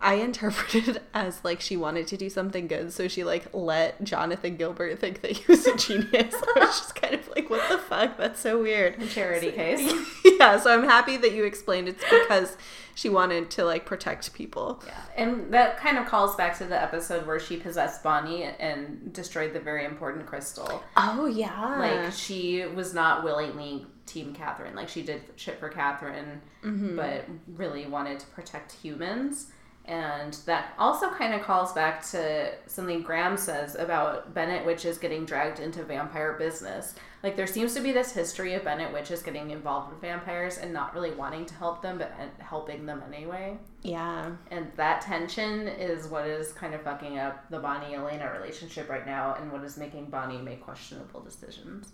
I interpreted as like she wanted to do something good, so she like let Jonathan Gilbert think that he was a genius. I was just kind of like, what the fuck? That's so weird. A charity case. yeah, so I'm happy that you explained it's because she wanted to like protect people. Yeah. And that kind of calls back to the episode where she possessed Bonnie and destroyed the very important crystal. Oh yeah. Like she was not willingly team Katherine. Like she did shit for Katherine, mm-hmm. but really wanted to protect humans. And that also kind of calls back to something Grams says about Bennett witches getting dragged into vampire business. Like there seems to be this history of Bennett witches getting involved with vampires and not really wanting to help them, but helping them anyway. yeah. And that tension is what is kind of fucking up the Bonnie Elena relationship right now and what is making Bonnie make questionable decisions.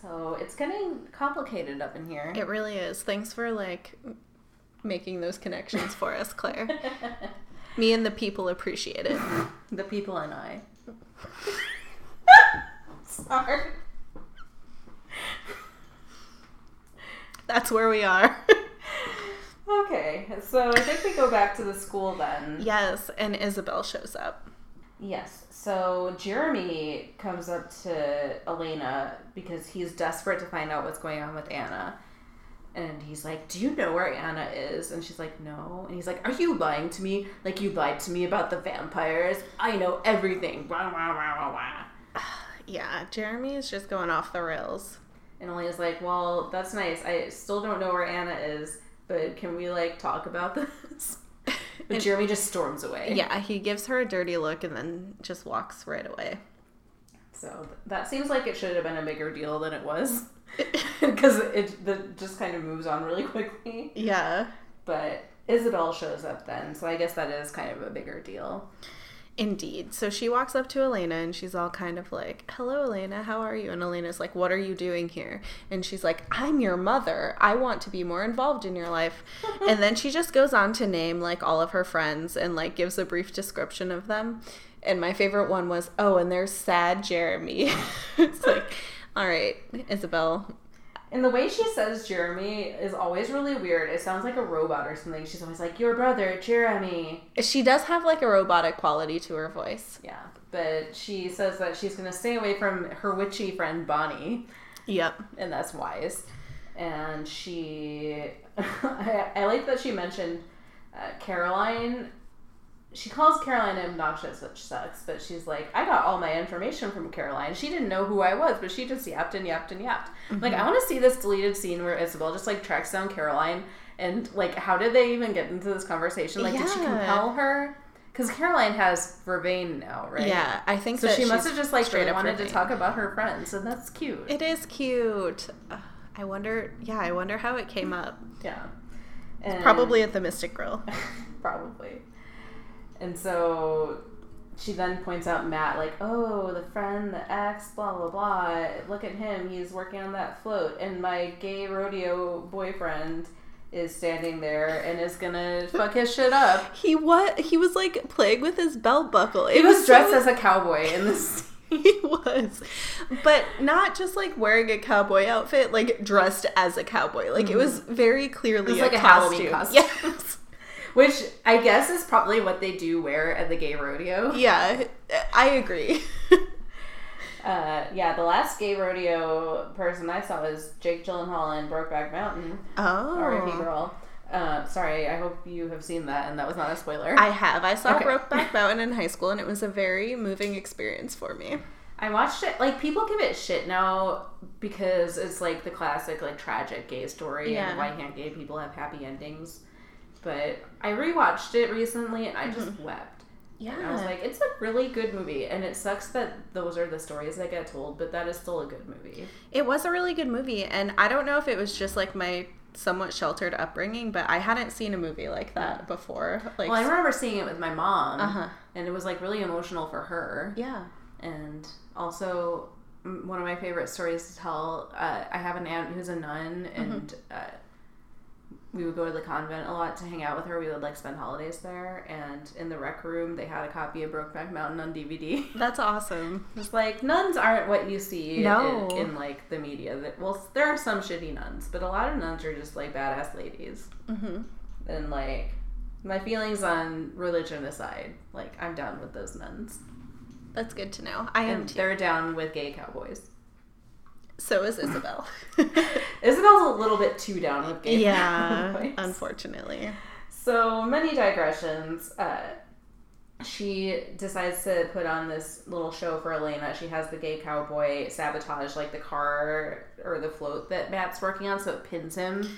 So it's getting complicated up in here. It really is. Thanks for like making those connections for us, Claire. Me and the people appreciate it. the people and I. Sorry. That's where we are. Okay, so I think we go back to the school then. yes, and Isobel shows up. Yes. So Jeremy comes up to Elena because he's desperate to find out what's going on with Anna. And he's like, Do you know where Anna is? And she's like, No. And he's like, Are you lying to me? Like, you lied to me about the vampires? I know everything. Wah, wah, wah, wah, wah. Yeah, Jeremy is just going off the rails. And Elena's like, Well, that's nice. I still don't know where Anna is, but can we, like, talk about this? But Jeremy just storms away. Yeah, he gives her a dirty look and then just walks right away. So that seems like it should have been a bigger deal than it was, because it the, just kind of moves on really quickly. Yeah. But Isobel shows up then, so I guess that is kind of a bigger deal. Indeed. So she walks up to Elena and she's all kind of like, Hello, Elena, how are you? And Elena's like, What are you doing here? And she's like, I'm your mother. I want to be more involved in your life. and then she just goes on to name like all of her friends and like gives a brief description of them. And my favorite one was, Oh, and there's sad Jeremy. it's like, All right, Isobel, And the way she says Jeremy is always really weird. It sounds like a robot or something. She's always like, Your brother, Jeremy. she does have like a robotic quality to her voice. Yeah. But she says that she's going to stay away from her witchy friend Bonnie. Yep. and that's wise. And she, I, I like that she mentioned uh, Caroline. She calls Caroline obnoxious, which sucks, but she's like, I got all my information from Caroline. She didn't know who I was, but she just yapped and yapped and yapped. Like, mm-hmm. I want to see this deleted scene where Isobel just like tracks down Caroline and like, how did they even get into this conversation? Like, did she compel her? Because Caroline has Vervain now, right? Yeah, I think So she must have just like straight really up wanted to talk about her friends, and that's cute. It is cute. I wonder. Yeah, I wonder how it came up. Yeah. And Probably at the Mystic Grill. probably. And so she then points out Matt, like, oh, the friend, the ex, blah, blah, blah. Look at him. He's working on that float. And my gay rodeo boyfriend is standing there and is gonna fuck his shit up. He what? He was like playing with his belt buckle. It He was dressed so- as a cowboy in this. He was, but not just like wearing a cowboy outfit, like dressed as a cowboy. Like it was very clearly Mm-hmm. It was a, like a Halloween costume. costume. Yes. Which I guess is probably what they do wear at the gay rodeo. Yeah, I agree. Uh, yeah, the last gay rodeo person I saw was Jake Gyllenhaal in Brokeback Mountain. Oh, R.I.P. Girl. Uh, sorry, I hope you have seen that and that was not a spoiler. I have. I saw Okay. Brokeback Mountain in high school, and it was a very moving experience for me. I watched it. Like people give it shit now because it's like the classic like tragic gay story Yeah. and why can't gay people have happy endings? But I rewatched it recently and I just wept. Yeah, And I was like, it's a really good movie, and it sucks that those are the stories that get told, but that is still a good movie. It was a really good movie, and I don't know if it was just like my somewhat sheltered upbringing, but I hadn't seen a movie like that before. Like, Well, I remember seeing it with my mom, uh huh, and it was like really emotional for her. yeah, and also one of my favorite stories to tell uh, i have an aunt who's a nun and uh, we would go to the convent a lot to hang out with her we would like spend holidays there and in the rec room they had a copy of brokeback mountain on dvd that's awesome. it's like nuns aren't what you see No. in, in like the media that well there are some shitty nuns but a lot of nuns are just like badass ladies hmm and like my feelings on religion aside like i'm down with those nuns That's good to know. I am and too. they're down with gay cowboys So is Isobel. Isobel's a little bit too down with gay yeah, unfortunately. So many digressions. Uh, she decides to put on this little show for Elena. She has the gay cowboy sabotage like the car or the float that Matt's working on, so it pins him.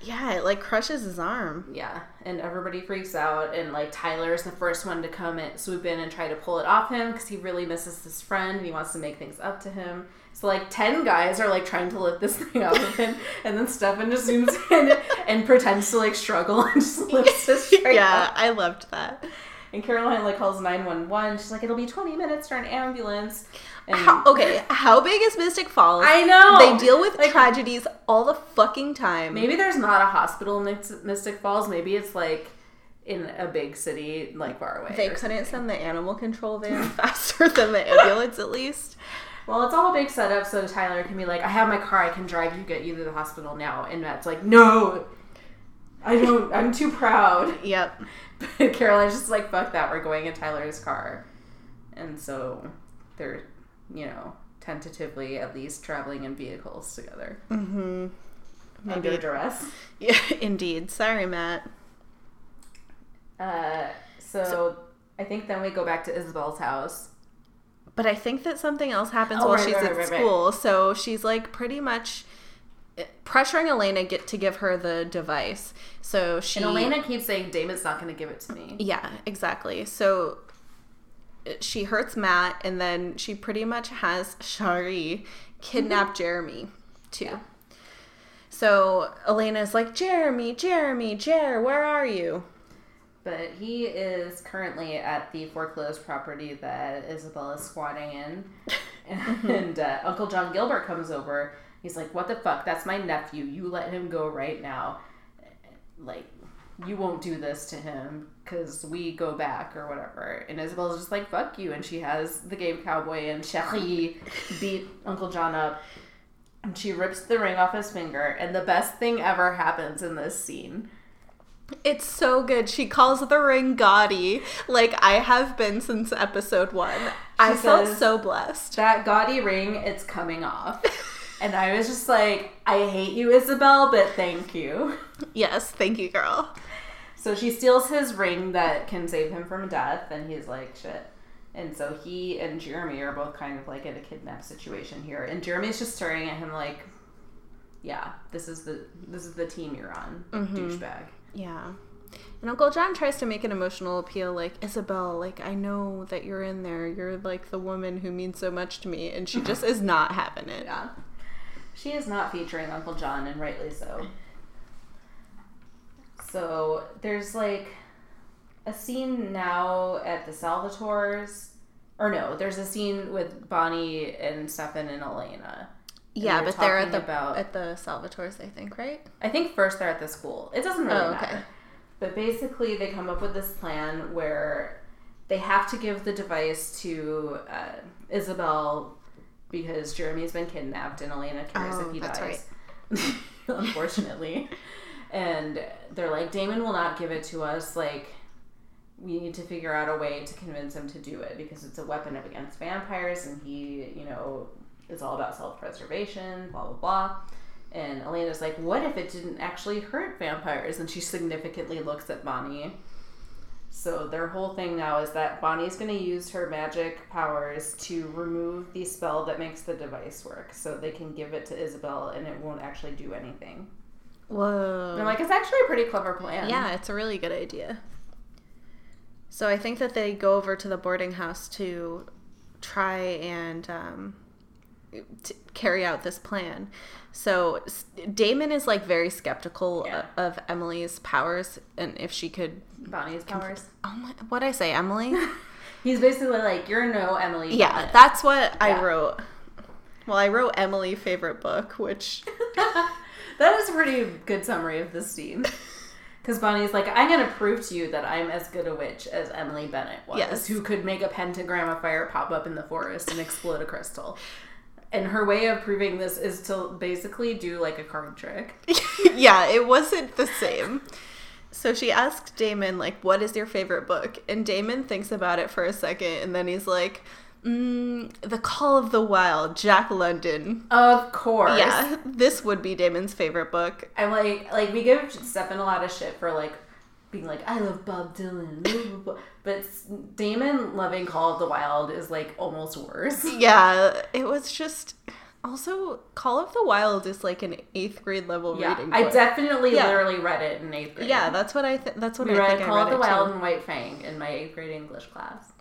Yeah, it like crushes his arm. Yeah, and everybody freaks out, and like Tyler is the first one to come and swoop in and try to pull it off him because he really misses his friend and he wants to make things up to him. So like ten guys are like trying to lift this thing of him, and then Stefan just zooms in and pretends to like struggle and just lifts it straight yeah, up. I loved that. And Caroline like calls nine one one. She's like, "It'll be twenty minutes for an ambulance." And How, okay, how big is Mystic Falls? I know They deal with Like, tragedies all the fucking time. Maybe there's not a hospital in Mystic Falls. Maybe it's like in a big city, like far away. they couldn't something. send the animal control van faster than the ambulance, at least. Well, it's all a big setup so Tyler can be like, I have my car, I can drive you, get you to the hospital now. And Matt's like, No, I don't, I'm too proud. Yep. But Caroline's just like, Fuck that, we're going in Tyler's car. And so they're, you know, tentatively at least traveling in vehicles together. Mm-hmm. Under Maybe. duress. Yeah, indeed. Sorry, Matt. Uh, so, I think then we go back to Isobel's house. But I think that something else happens Oh, while right, she's right, at right, school. So she's like pretty much eh, pressuring Elena get to give her the device. So she And Elena keeps saying Damon's not going to give it to me. Yeah, exactly. So eh, she hurts Matt, and then she pretty much has Shari kidnap mm-hmm. Jeremy too. Yeah. So Elena's like, Jeremy, Jeremy, Jer, where are you? But he is currently at the foreclosed property that Isobel is squatting in. and uh, Uncle John Gilbert comes over. He's like, What the fuck? That's my nephew. You let him go right now. Like, you won't do this to him because we go back or whatever. And Isobel's just like, Fuck you. And she has the game cowboy and Cherie beat Uncle John up. And she rips the ring off his finger. And the best thing ever happens in this scene. It's so good. She calls the ring gaudy, like I have been since episode one. I felt so blessed. that gaudy ring it's coming off and i was just like i hate you isobel but thank you Yes, thank you, girl. so she steals his ring that can save him from death and he's like shit and so he and jeremy are both kind of like in a kidnap situation here and jeremy's just staring at him like yeah this is the this is the team you're on mm-hmm. douchebag Yeah. And Uncle John tries to make an emotional appeal like, Isobel, like, I know that you're in there. You're like the woman who means so much to me. And she just is not having it. yeah she is not featuring uncle john and rightly so so there's like a scene now at the salvatores or no there's a scene with bonnie and stefan and elena Yeah, but they're at the about at the Salvatore's, I think, right? I think first they're at the school. It doesn't really Oh, okay. matter. But basically, they come up with this plan where they have to give the device to uh, Isobel because Jeremy's been kidnapped and Elena cares Oh, if he that's dies. Unfortunately. and they're like, Damon will not give it to us. Like, we need to figure out a way to convince him to do it because it's a weapon against vampires and he, you know, is all about self preservation, blah, blah, blah. And Elena's like, what if it didn't actually hurt vampires? And she significantly looks at Bonnie. So their whole thing now is that Bonnie's going to use her magic powers to remove the spell that makes the device work. So they can give it to Isobel and it won't actually do anything. Whoa. And I'm like, it's actually a pretty clever plan. yeah, it's a really good idea. So I think that they go over to the boarding house to try and um, carry out this plan. So Damon is like very skeptical Yeah. of Emily's powers and if she could. Bonnie's powers. Oh my, what I say, Emily? He's basically like, you're no Emily. yeah, Bennett." that's what I wrote. Well, I wrote Emily favorite book, which that is a pretty good summary of this scene. Because Bonnie's like, I'm going to prove to you that I'm as good a witch as Emily Bennett was, Yes. who could make a pentagram of fire pop up in the forest and explode a crystal. And her way of proving this is to basically do like a card trick. yeah, it wasn't the same. So she asked Damon, like, what is your favorite book? And Damon thinks about it for a second and then he's like, mm, The Call of the Wild, Jack London. Of course. Yeah, this would be Damon's favorite book. I'm like, like we give Stefan a lot of shit for like being like, I love Bob Dylan, but Damon loving Call of the Wild is like almost worse. Yeah, it was just. Also, Call of the Wild is like an eighth grade level Yeah, reading. I definitely Yeah. literally read it in eighth grade. Yeah, that's what I. Th- that's what we I read Call I of the it, too. Wild and White Fang in my eighth grade English class.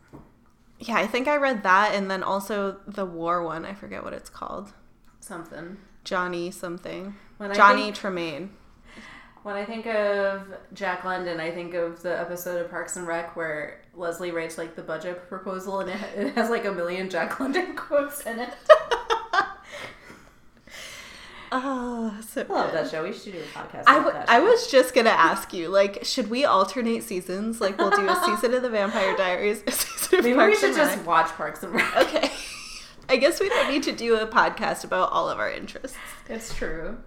Yeah, I think I read that, and then also the war one. I forget what it's called. Something. Johnny something. When Johnny think- Tremain. When I think of Jack London, I think of the episode of Parks and Rec where Leslie writes like the budget proposal and it, has like a million Jack London quotes in it. Oh, so I love good. that show. We should do a podcast. I, about w- I was just gonna ask you, like, should we alternate seasons? Like, we'll do a season of the Vampire Diaries, a season of Maybe we should just Rec. watch Parks and Rec. Okay. I guess we don't need to do a podcast about all of our interests. It's true.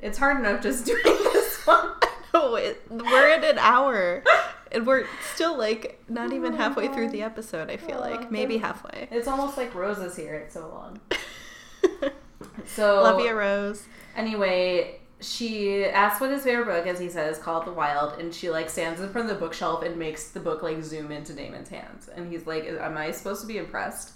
It's hard enough just doing this No, it, we're at an hour, and we're still like not even oh halfway through the episode. I feel Aw, like oh, maybe halfway. It's almost like Rosa's here. It's so long. So Love you, Rose. Anyway, she asks what his favorite book as He says, "Call it the Wild," and she like stands in front of the bookshelf and makes the book like zoom into Damon's hands. And he's like, "Am I supposed to be impressed?"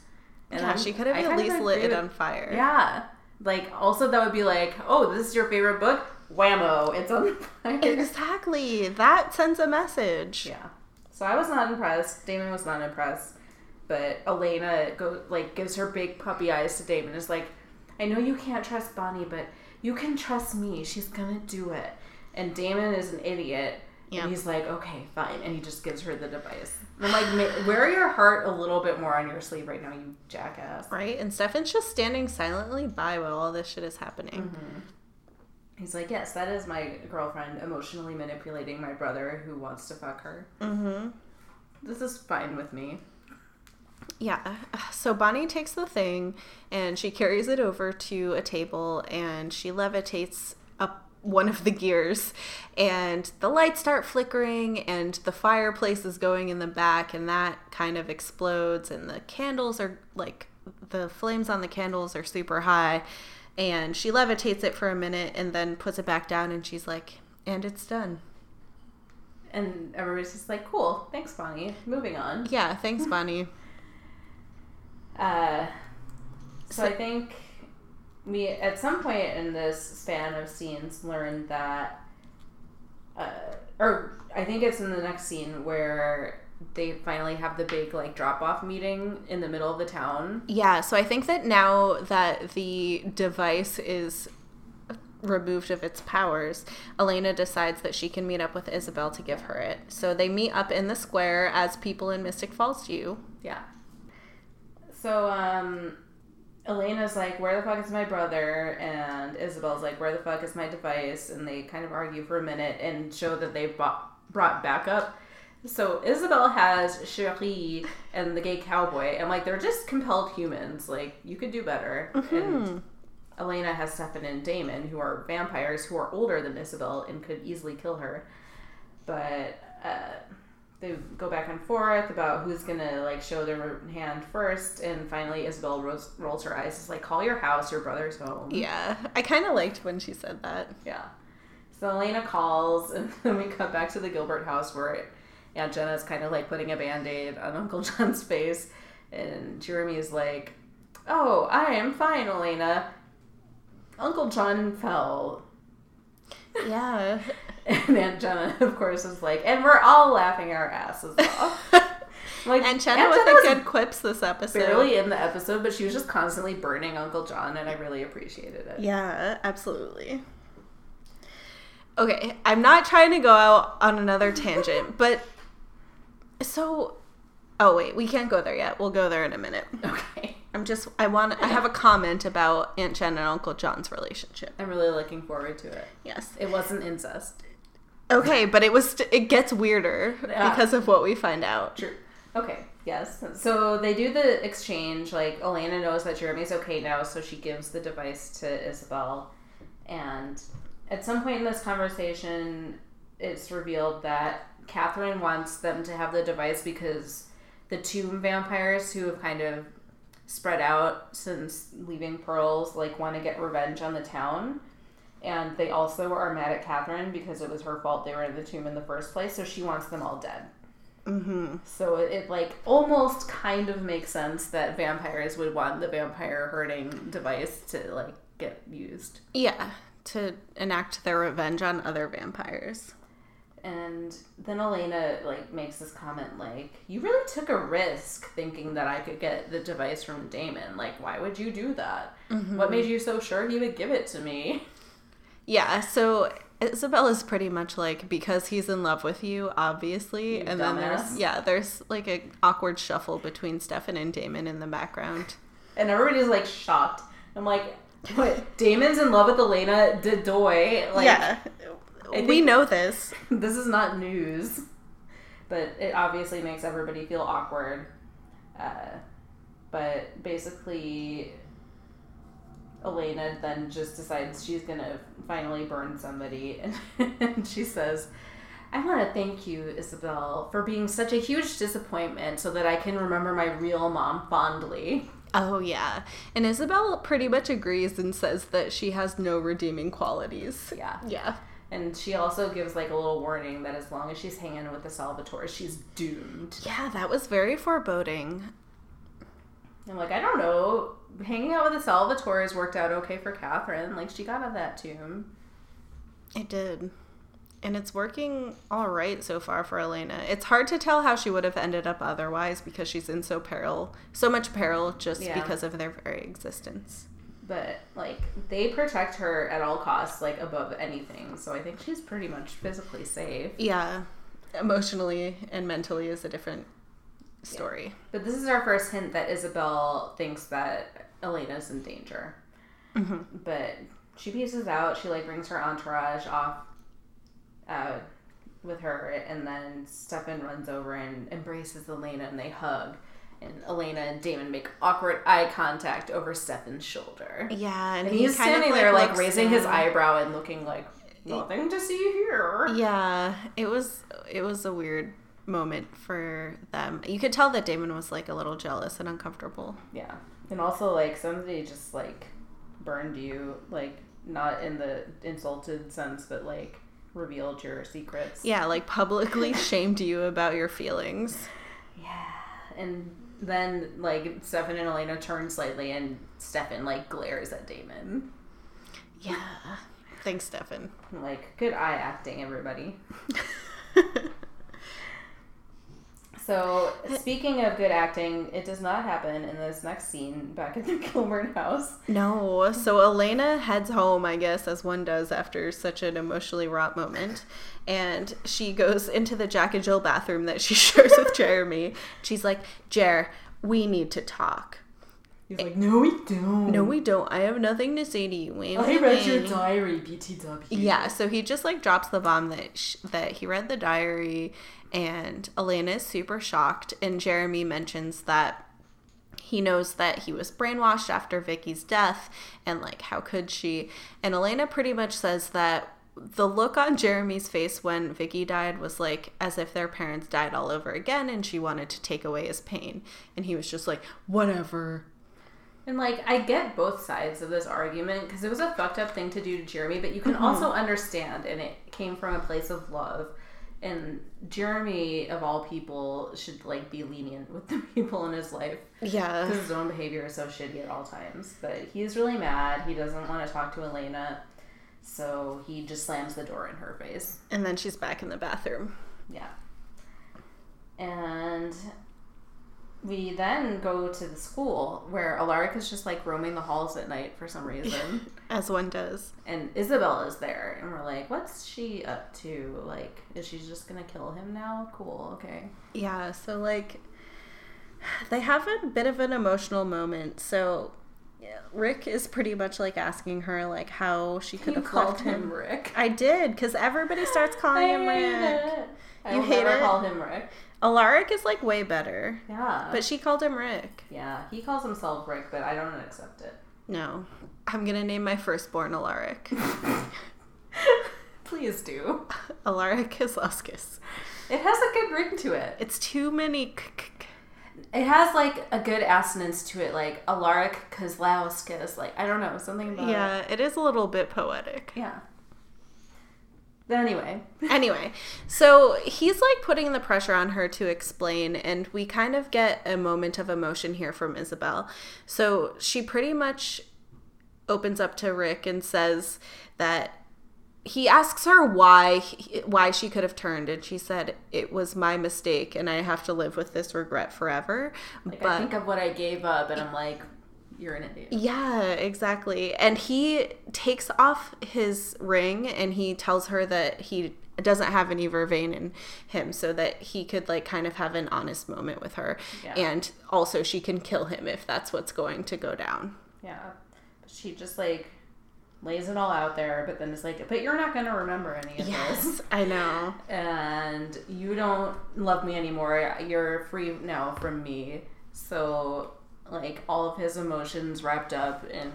And Yeah, I'm- she could have I at least lit it with- on fire. Yeah, Like, also, that would be like, oh, this is your favorite book? Whammo, it's on fire. Exactly. That sends a message. Yeah. So I was not impressed. Damon was not impressed. But Elena go like gives her big puppy eyes to Damon. Is like, I know you can't trust Bonnie, but you can trust me. She's gonna do it. And Damon is an idiot. Yeah. And he's like, okay, fine. And he just gives her the device. And I'm like, wear your heart a little bit more on your sleeve right now, you jackass. Right? And Stefan's just standing silently by while all this shit is happening. Mm-hmm. He's like, yes, that is my girlfriend emotionally manipulating my brother who wants to fuck her. Mm-hmm. This is fine with me. Yeah. So Bonnie takes the thing and she carries it over to a table and she levitates up one of the gears and the lights start flickering and the fireplace is going in the back and that kind of explodes and the candles are like the flames on the candles are super high and she levitates it for a minute and then puts it back down and she's like and it's done. And everybody's just like, cool, thanks, Bonnie. Moving on. Yeah, thanks Bonnie. Uh, so, So- I think we, at some point in this span of scenes, learned that, uh, or I think it's in the next scene where they finally have the big like drop off meeting in the middle of the town. Yeah, so I think that now that the device is removed of its powers, Elena decides that she can meet up with Isobel to give her it. So they meet up in the square as people in Mystic Falls do. Yeah. So, um, Elena's like, where the fuck is my brother? And Isobel's like, where the fuck is my device? And they kind of argue for a minute and show that they've bought, brought backup. So Isobel has Cherie and the gay cowboy, and like they're just compelled humans. Like you could do better. And Elena has Stefan and Damon, who are vampires who are older than Isobel and could easily kill her. But uh, they go back and forth about who's gonna like show their hand first, and finally Isobel rolls, rolls her eyes. It's like, call your house, your brother's home. Yeah, I kind of liked when she said that. Yeah. So Elena calls, and then we cut back to the Gilbert house where Aunt Jenna's kind of like putting a band aid on Uncle John's face. And Jeremy is like, Oh, I am fine, Elena. Uncle John fell. Yeah. And Aunt Jenna, of course, is like, And we're all laughing our asses off. Like, and Jenna Aunt with Jenna the was good quips this episode. barely in the episode, but she was just constantly burning Uncle John, and I really appreciated it. Yeah, absolutely. Okay, I'm not trying to go out on another tangent, but so oh wait, we can't go there yet. We'll go there in a minute. Okay. I'm just I want I have a comment about Aunt Jen and Uncle John's relationship. I'm really looking forward to it. Yes. It wasn't incest. Okay, but it was it gets weirder Yeah. because of what we find out. True. Okay. Yes. So they do the exchange. Like Elena knows that Jeremy's okay now, so she gives the device to Isobel. And at some point in this conversation, it's revealed that Katherine wants them to have the device because the tomb vampires who have kind of spread out since leaving Pearls like want to get revenge on the town. And they also are mad at Katherine because it was her fault they were in the tomb in the first place, so she wants them all dead. Mm-hmm. So it, it like almost kind of makes sense that vampires would want the vampire hurting device to like get used. Yeah, to enact their revenge on other vampires. And then Elena like makes this comment like, "You really took a risk thinking that I could get the device from Damon. Like, why would you do that? Mm-hmm. What made you so sure he would give it to me?" Yeah, so Isabella's pretty much like because he's in love with you, obviously, You and then there's yeah, there's like a awkward shuffle between Stefan and Damon in the background. And everybody's like shocked. I'm like, "What? Damon's in love with Elena Dedoy? Like, yeah, we know this. this is not news, but it obviously makes everybody feel awkward. Uh, but basically, Elena then just decides she's gonna finally burn somebody, and, and she says, I want to thank you, Isobel, for being such a huge disappointment so that I can remember my real mom fondly. Oh yeah, and Isobel pretty much agrees and says that she has no redeeming qualities. Yeah. Yeah, And she also gives like a little warning that as long as she's hanging with the Salvatore, she's doomed. yeah, that was very foreboding. I'm like, I don't know. hanging out with the Salvatores worked out okay for Katherine. Like she got out of that tomb. It did. And it's working all right so far for Elena. It's hard to tell how she would have ended up otherwise because she's in so peril, so much peril just Yeah. because of their very existence. But like they protect her at all costs, like above anything. So I think she's pretty much physically safe. Yeah. Emotionally and mentally is a different story. But this is our first hint that Isobel thinks that Elena's in danger. Mm-hmm. But she pieces out. She like brings her entourage off uh, with her, and then Stefan runs over and embraces Elena, and they hug. And Elena and Damon make awkward eye contact over Stefan's shoulder. Yeah, and, And he he's kind of, standing there, like looks raising his eyebrow and looking like nothing to see here. Yeah, it was it was a weird moment for them. You could tell that Damon was like a little jealous and uncomfortable. Yeah. And also like somebody just like burned you, like not in the insulted sense, but like revealed your secrets. Yeah, like publicly shamed you about your feelings. Yeah. And then like Stefan and Elena turn slightly and Stefan like glares at Damon. Yeah. Thanks, Stefan. Like, good eye acting, everybody. So, speaking of good acting, it does not happen in this next scene back at the Gilbert house. No, so Elena heads home, I guess, as one does after such an emotionally wrought moment. And she goes into the Jack and Jill bathroom that she shares with Jeremy. She's like, Jer, we need to talk. He's like, no, we don't. No, we don't. I have nothing to say to you. Wait, I wait, read your diary, BTW. Yeah, so he just like drops the bomb that sh- that he read the diary, and Elena is super shocked. And Jeremy mentions that he knows that he was brainwashed after Vicki's death, and like how could she? And Elena pretty much says that the look on Jeremy's face when Vicki died was like as if their parents died all over again, and she wanted to take away his pain. And he was just like, whatever. And like, I get both sides of this argument because it was a fucked up thing to do to Jeremy, but you can mm-hmm. also understand, and it came from a place of love. And Jeremy, of all people, should like be lenient with the people in his life Yeah. because his own behavior is so shitty at all times. But he's really mad. He doesn't want to talk to Elena, so he just slams the door in her face. And then she's back in the bathroom. Yeah. And we then go to the school where Alaric is just like roaming the halls at night for some reason. As one does. and Isobel is there. And we're like, what's she up to? Like, is she just to kill him now? Cool, okay. Yeah, so like they have a bit of an emotional moment. So yeah, Rick is pretty much like asking her like how she could You have called him him. Rick. I did because everybody starts calling him Rick. it. I You will hate never it? call him Rick. Alaric is like way better, Yeah. but she called him Rick. yeah, he calls himself Rick, but I don't accept it. No, I'm gonna name my firstborn Alaric. Please do. Alaric Kozlowskis. It has a good ring to it. It's too many. It has like a good assonance to it, like Alaric Kozlowskis. Like I don't know something about it. Yeah, it is a little bit poetic. Yeah. But anyway, anyway, so he's like putting the pressure on her to explain, and we kind of get a moment of emotion here from Isobel. So she pretty much opens up to Rick and says that he asks her why why she could have turned, and she said it was my mistake, and I have to live with this regret forever. like but I think of what I gave up, and I'm like, you're an idiot. yeah, exactly. And he takes off his ring and he tells her that he doesn't have any vervain in him so that he could like kind of have an honest moment with her. Yeah. And also she can kill him if that's what's going to go down. Yeah. She just like lays it all out there, but then it's like, but you're not gonna remember any of this. Yes, I know. and you don't love me anymore. You're free now from me. So, like, all of his emotions wrapped up in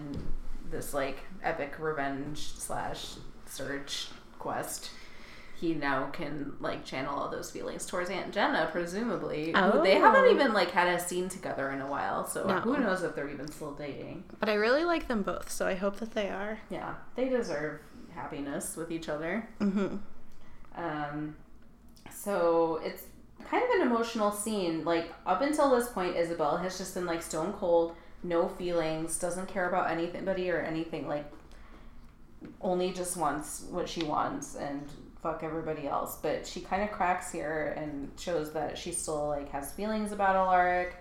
this, like, epic revenge slash search quest. He now can, like, channel all those feelings towards Aunt Jenna, presumably. who They Oh. haven't even, like, had a scene together in a while, so No. who knows if they're even still dating. But I really like them both, so I hope that they are. Yeah, they deserve happiness with each other. Mm-hmm. Um, so it's kind of an emotional scene. Like up until this point, Isobel has just been like stone cold, no feelings, doesn't care about anybody or anything. Like, only just wants what she wants and fuck everybody else. But she kind of cracks here and shows that she still like has feelings about Alaric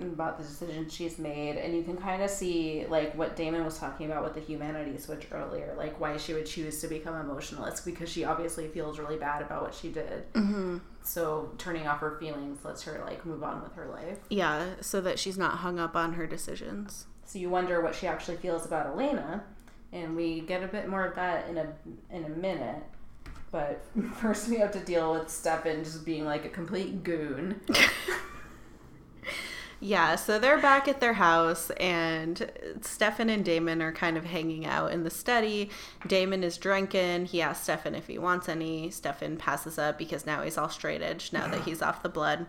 about the decision she's made and you can kind of see like what damon was talking about with the humanity switch earlier like why she would choose to become emotionalist because she obviously feels really bad about what she did Mm-hmm. So turning off her feelings lets her like move on with her life. Yeah, so that she's not hung up on her decisions. so you wonder what she actually feels about elena and we get a bit more of that in a in a minute. But first we have to deal with Stefan just being like a complete goon Yeah, so they're back at their house, and Stefan and Damon are kind of hanging out in the study. Damon is drinking. He asks Stefan if he wants any. Stefan passes up because now he's all straight edge now that he's off the blood.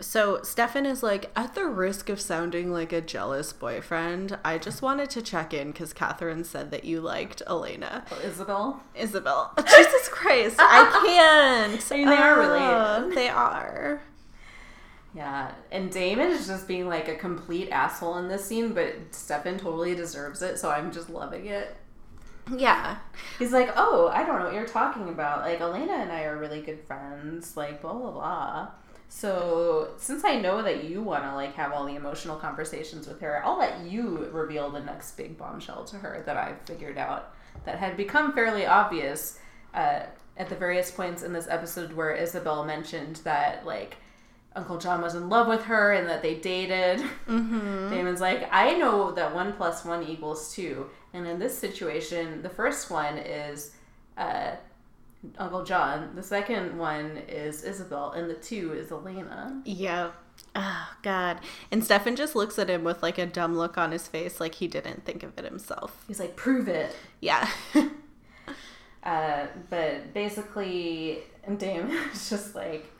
So Stefan is like, at the risk of sounding like a jealous boyfriend, I just wanted to check in because Katherine said that you liked Elena. Oh, isobel Isobel. Jesus Christ, I can't. I mean, they are Oh, related. They are. Yeah, and Damon is just being like a complete asshole in this scene, but Stefan totally deserves it, so I'm just loving it. Yeah. He's like, Oh, I don't know what you're talking about. Like, Elena and I are really good friends, like, blah, blah, blah. So, since I know that you want to, like, have all the emotional conversations with her, I'll let you reveal the next big bombshell to her that I've figured out that had become fairly obvious uh, at the various points in this episode where Isobel mentioned that, like, Uncle John was in love with her and that they dated. Mm-hmm. Damon's like, I know that one plus one equals two. And in this situation, the first one is uh, Uncle John, the second one is Isobel, and the two is Elena. Yeah. Oh, God. And Stefan just looks at him with like a dumb look on his face, like he didn't think of it himself. He's like, prove it. Yeah. Uh, but basically, Damon is just like,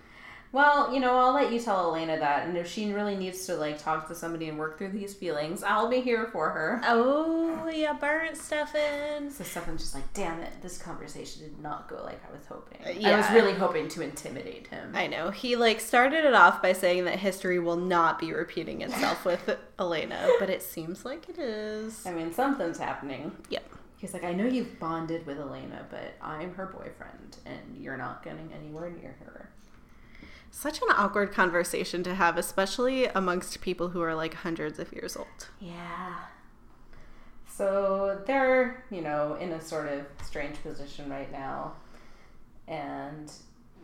well, you know, I'll let you tell Elena that, and if she really needs to like talk to somebody and work through these feelings, I'll be here for her. oh, yeah, burnt Stefan. So Stefan's just like, damn it, this conversation did not go like I was hoping. I was really hoping to intimidate him. I know. He like started it off by saying that history will not be repeating itself with Elena, but it seems like it is. I mean, something's happening. Yep. He's like, I know you've bonded with Elena, but I'm her boyfriend, and you're not getting anywhere near her. Such an awkward conversation to have, especially amongst people who are like hundreds of years old. Yeah. So they're, you know, in a sort of strange position right now. And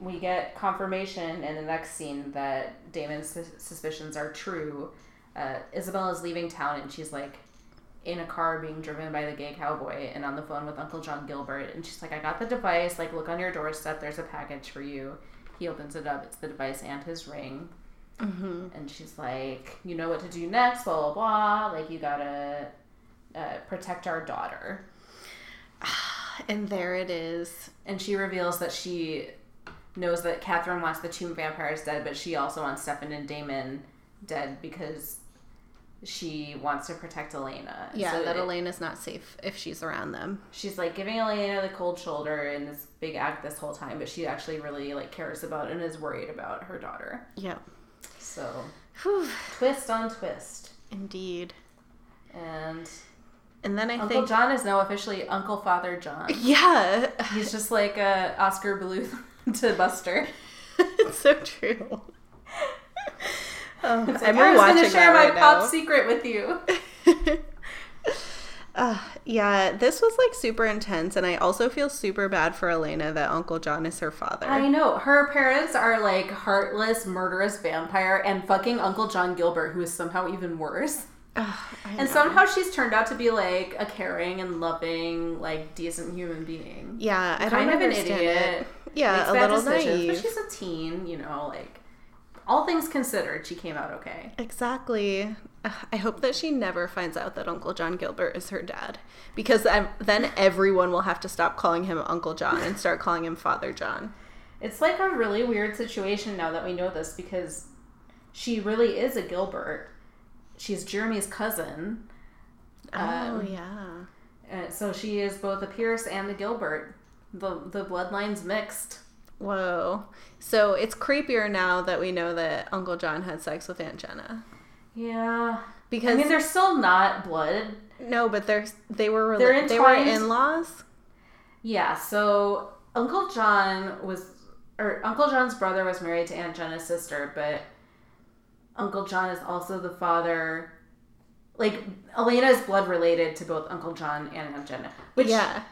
we get confirmation in the next scene that Damon's suspicions are true. Uh, Isobel is leaving town and she's like in a car being driven by the gay cowboy and on the phone with Uncle John Gilbert. And she's like, I got the device. Like, look on your doorstep. There's a package for you. He opens it up. It's the device and his ring. Mm-hmm. And she's like, you know what to do next, blah, blah, blah. Like, you gotta uh, protect our daughter. And there it is. And she reveals that she knows that Katherine wants the tomb vampires dead, but she also wants Stefan and Damon dead because she wants to protect Elena. Yeah, So that it- Elena's not safe if she's around them. She's like giving Elena the cold shoulder in this big act this whole time, but she actually really like cares about and is worried about her daughter. Yep. So Whew. twist on twist. Indeed. And And then I Uncle think, John is now officially Uncle Father John. yeah, He's just like a Oscar Bluth to Buster. it's so true. Oh, It's like, I'm I was gonna share my right pop now. secret with you. Uh, yeah, this was like super intense, and I also feel super bad for Elena that Uncle John is her father. I know her parents are like heartless, murderous vampire, and fucking Uncle John Gilbert, who is somehow even worse. And somehow she's turned out to be like a caring and loving, like decent human being. yeah, I don't kind of an idiot. it. Yeah, makes a little naive. But she's a teen, you know, like all things considered, she came out okay. Exactly. I hope that she never finds out that Uncle John Gilbert is her dad, because then everyone will have to stop calling him Uncle John and start calling him Father John. It's like a really weird situation now that we know this because she really is a Gilbert. She's Jeremy's cousin. Oh Um, yeah. Uh, so she is both a Pierce and a Gilbert. The the bloodlines mixed. Whoa. So it's creepier now that we know that Uncle John had sex with Aunt Jenna. Yeah. because I mean, they're still not blood. no, but they're they were They're they were in laws. Yeah, so Uncle John was, or Uncle John's brother was married to Aunt Jenna's sister, but Uncle John is also the father. Like Elena is blood related to both Uncle John and Aunt Jenna, which yeah,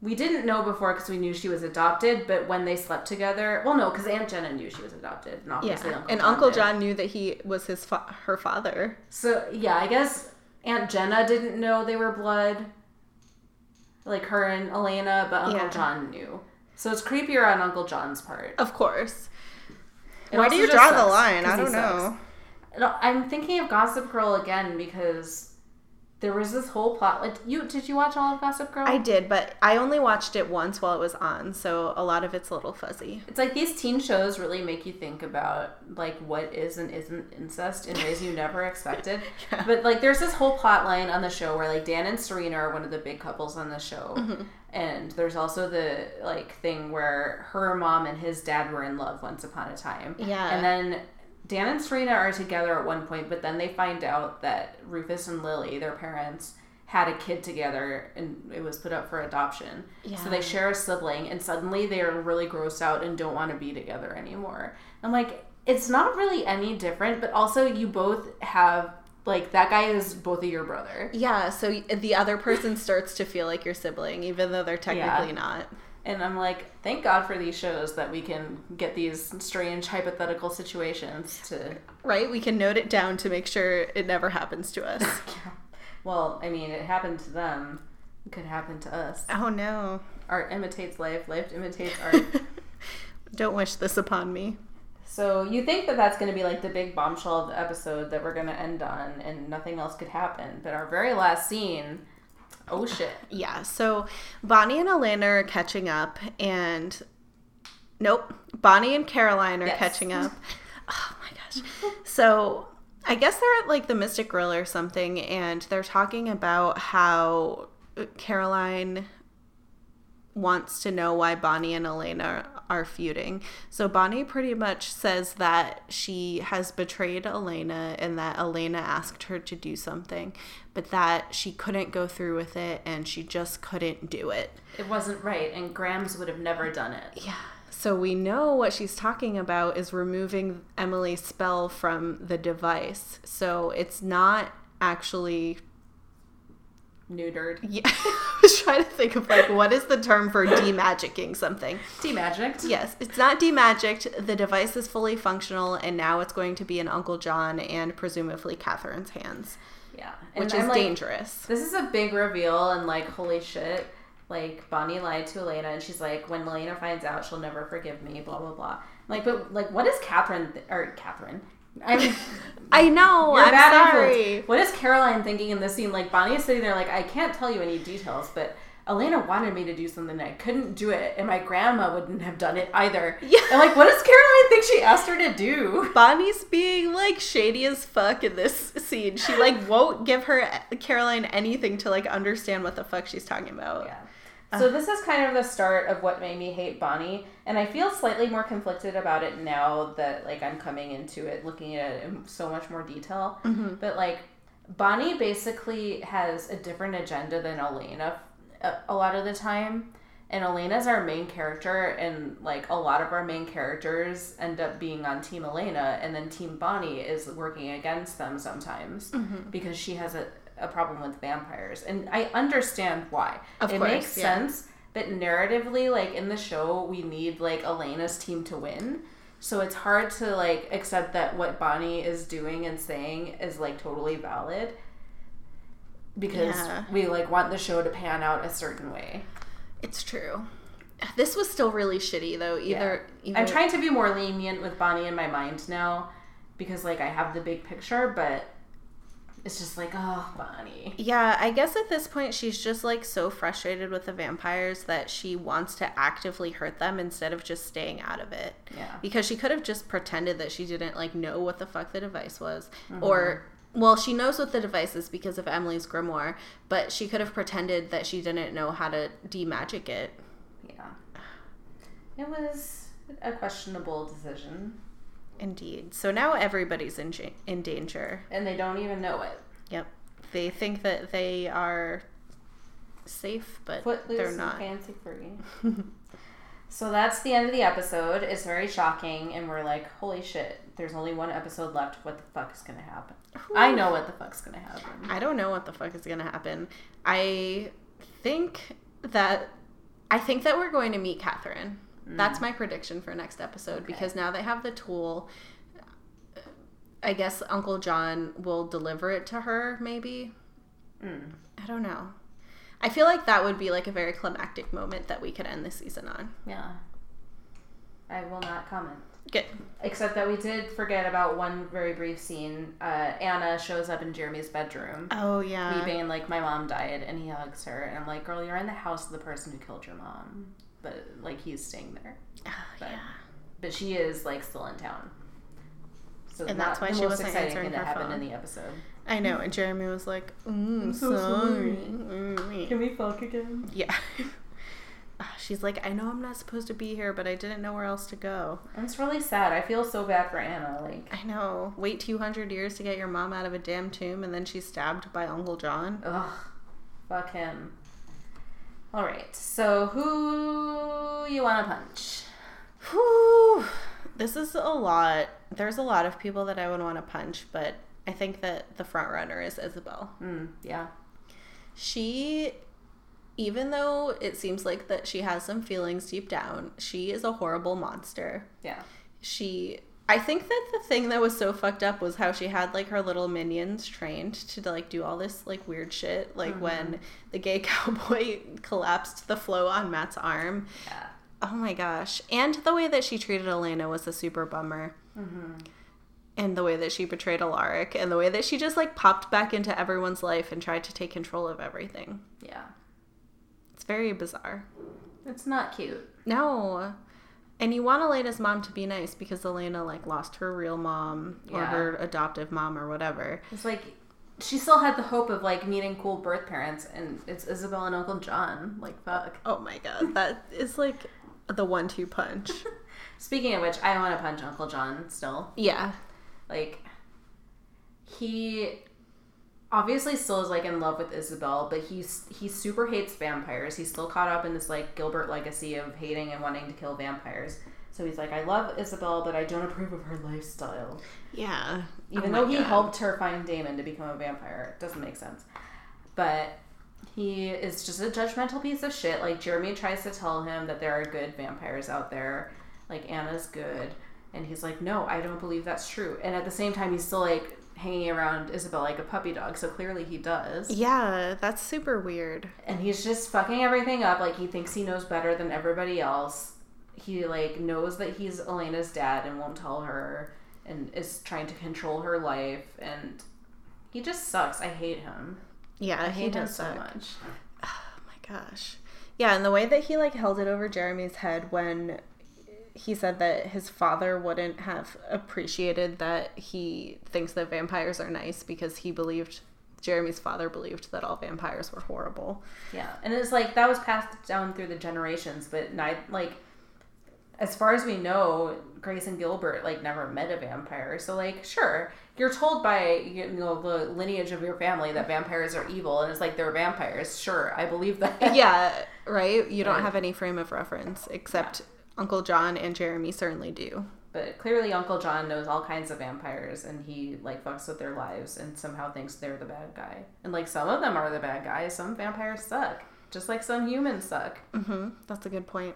we didn't know before because we knew she was adopted. But when they slept together, well, no, because Aunt Jenna knew she was adopted, and yeah, obviously Uncle and John Uncle did. John knew that he was his fa- her father. So yeah, I guess Aunt Jenna didn't know they were blood, like her and Elena, but Uncle Yeah. John knew. So it's creepier on Uncle John's part. Of course. It Why do you draw the line? I don't know. No, I'm thinking of Gossip Girl again because there was this whole plot. Like you, did you watch all of Gossip Girl? I did, but I only watched it once while it was on, so a lot of it's a little fuzzy. It's like these teen shows really make you think about like what is and isn't incest in ways you never expected. Yeah. But like there's this whole plot line on the show where like Dan and Serena are one of the big couples on the show. Mm-hmm. And there's also the like thing where her mom and his dad were in love once upon a time. Yeah. And then Dan and Serena are together at one point, but then they find out that Rufus and Lily, their parents, had a kid together and it was put up for adoption. Yeah. So they share a sibling and suddenly they're really grossed out and don't want to be together anymore. I'm like, it's not really any different, but also you both have like that guy is both of your brother. Yeah, so the other person starts to feel like your sibling, even though they're technically not. And I'm like, thank God for these shows that we can get these strange hypothetical situations to Right? We can note it down to make sure it never happens to us. yeah. Well, I mean, it happened to them. It could happen to us. oh no. Art imitates life. Life imitates art. Don't wish this upon me. so you think that that's going to be like the big bombshell of the episode that we're going to end on, and nothing else could happen. But our very last scene, oh shit! Yeah, so Bonnie and Elena are catching up, and nope, Bonnie and Caroline are Yes. catching up. Oh my gosh. So I guess they're at like the Mystic Grill or something, and they're talking about how Caroline wants to know why Bonnie and Elena are feuding. So Bonnie pretty much says that she has betrayed Elena and that Elena asked her to do something, but that she couldn't go through with it and she just couldn't do it. It wasn't right, and Grams would have never done it. Yeah. So we know what she's talking about is removing Emily's spell from the device. So it's not actually Neutered, yeah, I was trying to think of like what is the term for demagicking something. demagicked. Yes, it's not demagicked. The device is fully functional, and now it's going to be in Uncle John and presumably Katherine's hands, Yeah, and which I'm is like, dangerous. This is a big reveal, and like, holy shit. Like, Bonnie lied to Elena, and she's like, when Elena finds out, she'll never forgive me, blah, blah, blah. Like, but, like, what is Katherine, th- or Katherine? I mean, I know. you're I'm bad sorry. influence. What is Caroline thinking in this scene? Like, Bonnie is sitting there, like, I can't tell you any details, but Elena wanted me to do something, and I couldn't do it, and my grandma wouldn't have done it either. Yeah. And, like, what does Caroline think she asked her to do? Bonnie's being like shady as fuck in this scene. She like won't give her Caroline anything to like understand what the fuck she's talking about. Yeah. So this is kind of the start of what made me hate Bonnie, and I feel slightly more conflicted about it now that like I'm coming into it, looking at it in so much more detail. Mm-hmm. But like Bonnie basically has a different agenda than Elena a, a lot of the time. And Elena's our main character, and like a lot of our main characters end up being on Team Elena, and then Team Bonnie is working against them sometimes mm-hmm. because she has a, a problem with vampires. And I understand why. Of it course, makes yeah. sense, but narratively, like in the show, we need like Elena's team to win. So it's hard to like accept that what Bonnie is doing and saying is like totally valid because Yeah. we like want the show to pan out a certain way. It's true. This was still really shitty though. Either, either I'm trying to be more lenient with Bonnie in my mind now because like I have the big picture, but it's just like, oh, Bonnie. Yeah, I guess at this point she's just like so frustrated with the vampires that she wants to actively hurt them instead of just staying out of it. Yeah. Because she could have just pretended that she didn't like know what the fuck the device was Mm-hmm. or well, she knows what the device is because of Emily's grimoire, but she could have pretended that she didn't know how to demagic it. Yeah. It was a questionable decision, Indeed. So now everybody's in ja- in danger. and they don't even know it. Yep. They think that they are safe, but Footloose they're not. fancy free. so that's the end of the episode. It's very shocking, and we're like, holy shit, there's only one episode left. What the fuck is gonna happen? I know what the fuck's gonna happen. I don't know what the fuck is gonna happen. I think that I think that we're going to meet Katherine. That's my prediction for next episode because now they have the tool. I guess Uncle John will deliver it to her, maybe. Mm. I don't know. I feel like that would be like a very climactic moment that we could end the season on. Yeah. I will not comment. Good. Except that we did forget about one very brief scene. Uh, Anna shows up in Jeremy's bedroom, Oh yeah. weeping like my mom died, and he hugs her, and I'm like, "Girl, you're in the house of the person who killed your mom," but like he's staying there. Oh, But, yeah. but she is like still in town. So And that's why she wasn't answering thing that her phone. in the episode. I know. And Jeremy was like, mm, so sorry. sorry. Mm. we fuck again? Yeah. Ah, She's like, I know I'm not supposed to be here, but I didn't know where else to go. It's really sad. I feel so bad for Anna. Like, I know. Wait 200 years to get your mom out of a damn tomb, and then she's stabbed by Uncle John. ugh, fuck him. All right. So who you want to punch? Whew. This is a lot. There's a lot of people that I would want to punch, but I think that the front runner is Isobel. Mm, yeah. She, even though it seems like that she has some feelings deep down, she is a horrible monster. Yeah. she I think that the thing that was so fucked up was how she had like her little minions trained to like do all this like weird shit. Like when the gay cowboy collapsed the flow on Matt's arm. Yeah. Oh my gosh. And the way that she treated Elena was a super bummer. Mm-hmm. And the way that she betrayed Alaric and the way that she just like popped back into everyone's life and tried to take control of everything. Yeah. It's very bizarre. It's not cute. No. And you want Elena's mom to be nice because Elena like lost her real mom or Yeah. her adoptive mom or whatever. It's like she still had the hope of like meeting cool birth parents, and it's Isobel and Uncle John. Like fuck. Oh my god, that is like the one-two punch. Speaking of which, I want to punch Uncle John still. yeah. Like he obviously still is like in love with Isobel, but he's he super hates vampires. He's still caught up in this like Gilbert legacy of hating and wanting to kill vampires. So he's like, I love Isobel, but I don't approve of her lifestyle. Yeah. Even Oh though he God. helped her find Damon to become a vampire, it doesn't make sense. But he is just a judgmental piece of shit. Like Jeremy tries to tell him that there are good vampires out there, like Anna's good, and he's like, "No, I don't believe that's true." And at the same time, he's still like hanging around Isobel like a puppy dog. So clearly, he does. Yeah, that's super weird. And he's just fucking everything up. Like he thinks he knows better than everybody else. He like knows that he's Elena's dad and won't tell her, and is trying to control her life. And he just sucks. I hate him. Yeah, I he hate him does so much. Oh my gosh. Yeah, and the way that he like held it over Jeremy's head when he said that his father wouldn't have appreciated that he thinks that vampires are nice because he believed Jeremy's father believed that all vampires were horrible. Yeah, and it's like that was passed down through the generations, but not like as far as we know, Grayson Gilbert like never met a vampire. So like, sure, you're told by you know the lineage of your family that vampires are evil, and it's like they're vampires. Sure, I believe that. yeah, right? You don't have any frame of reference except Uncle John and Jeremy certainly do. But clearly, Uncle John knows all kinds of vampires, and he like fucks with their lives, and somehow thinks they're the bad guy. And like some of them are the bad guys. Some vampires suck, just like some humans suck. Mhm. That's a good point.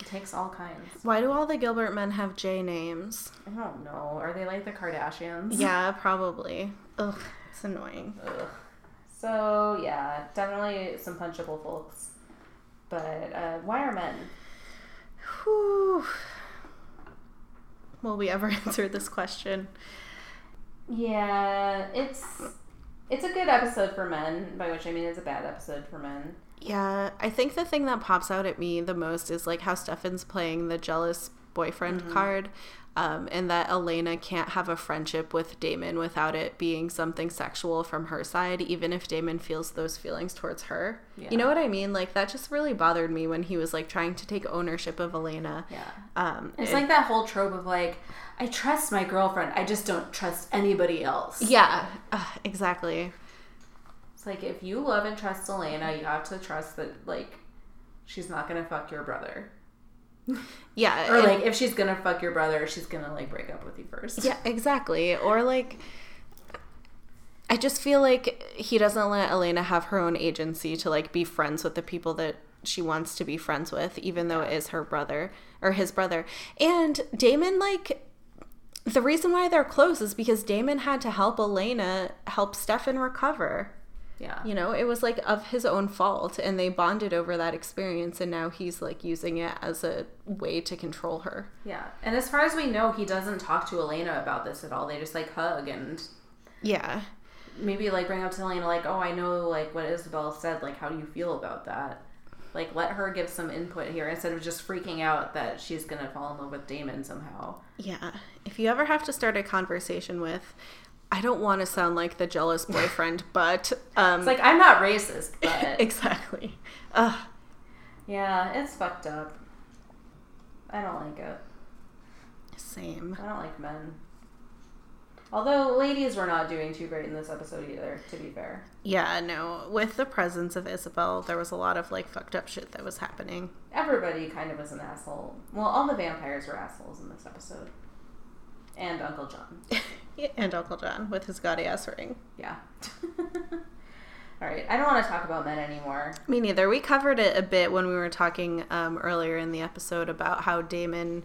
It takes all kinds. Why do all the Gilbert men have J names? I don't know. Are they like the Kardashians? Yeah, probably. Ugh, it's annoying. Ugh. So yeah, definitely some punchable folks. But uh, why are men? Whew. Will we ever answer this question? Yeah, it's it's a good episode for men. By which I mean it's a bad episode for men. Yeah, I think the thing that pops out at me the most is like how Stefan's playing the jealous boyfriend mm-hmm. card. Um, and that Elena can't have a friendship with Damon without it being something sexual from her side, even if Damon feels those feelings towards her. Yeah. You know what I mean? Like that just really bothered me when he was like trying to take ownership of Elena. Yeah. Um, It's it- like that whole trope of like, I trust my girlfriend, I just don't trust anybody else. yeah, uh, exactly. It's like if you love and trust Elena, you have to trust that like she's not gonna fuck your brother. Yeah, Or like if she's gonna fuck your brother, she's gonna like break up with you first. Yeah, exactly. Or like I just feel like he doesn't let Elena have her own agency to like be friends with the people that she wants to be friends with, even though it is her brother or his brother. And Damon, like, the reason why they're close is because Damon had to help Elena help Stefan recover. Yeah. You know, it was like of his own fault, and they bonded over that experience, and now he's like using it as a way to control her. Yeah. And as far as we know, he doesn't talk to Elena about this at all. They just like hug and Yeah. maybe like bring up to Elena like, "Oh, I know like what Isobel said. Like, how do you feel about that?" Like, let her give some input here instead of just freaking out that she's gonna fall in love with Damon somehow. Yeah. If you ever have to start a conversation with, I don't want to sound like the jealous boyfriend, but um It's like I'm not racist, but exactly. Ugh. yeah, it's fucked up. I don't like it. Same. I don't like men. Although ladies were not doing too great in this episode either, to be fair. Yeah, no. With the presence of Isobel, there was a lot of like fucked up shit that was happening. Everybody kind of was an asshole. Well, all the vampires were assholes in this episode. And Uncle John. and Uncle John with his gaudy ass ring. Yeah. Alright, I don't want to talk about men anymore. Me neither. We covered it a bit when we were talking um, earlier in the episode about how Damon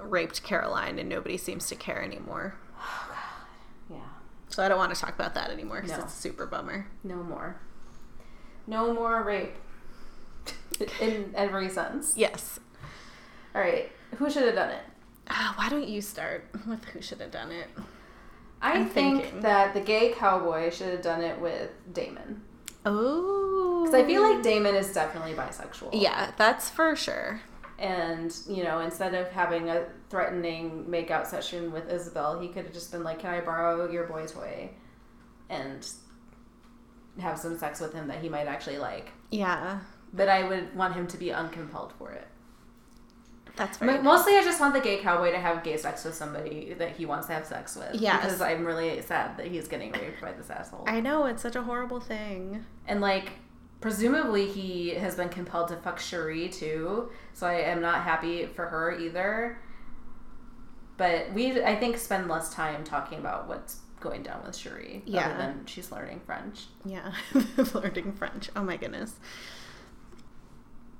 raped Caroline and nobody seems to care anymore. Oh, God. Yeah. So I don't want to talk about that anymore because No. it's a super bummer. No more. No more rape. In every sense. Yes. Alright, who should have done it? Uh, why don't you start with who should have done it? I I'm think thinking. that the gay cowboy should have done it with Damon. Oh. Because I feel like Damon is definitely bisexual. Yeah, that's for sure. And, you know, instead of having a threatening makeout session with Isobel, he could have just been like, Can I borrow your boy toy? And have some sex with him that he might actually like. Yeah, But I would want him to be uncompelled for it. That's very Mostly, I just want the gay cowboy to have gay sex with somebody that he wants to have sex with. Yes. Because I'm really sad that he's getting raped by this asshole. I know it's such a horrible thing. And like, presumably he has been compelled to fuck Cherie too. So I am not happy for her either. But we, I think, spend less time talking about what's going down with Cherie. Yeah. Other than she's learning French. Yeah, learning French. Oh my goodness.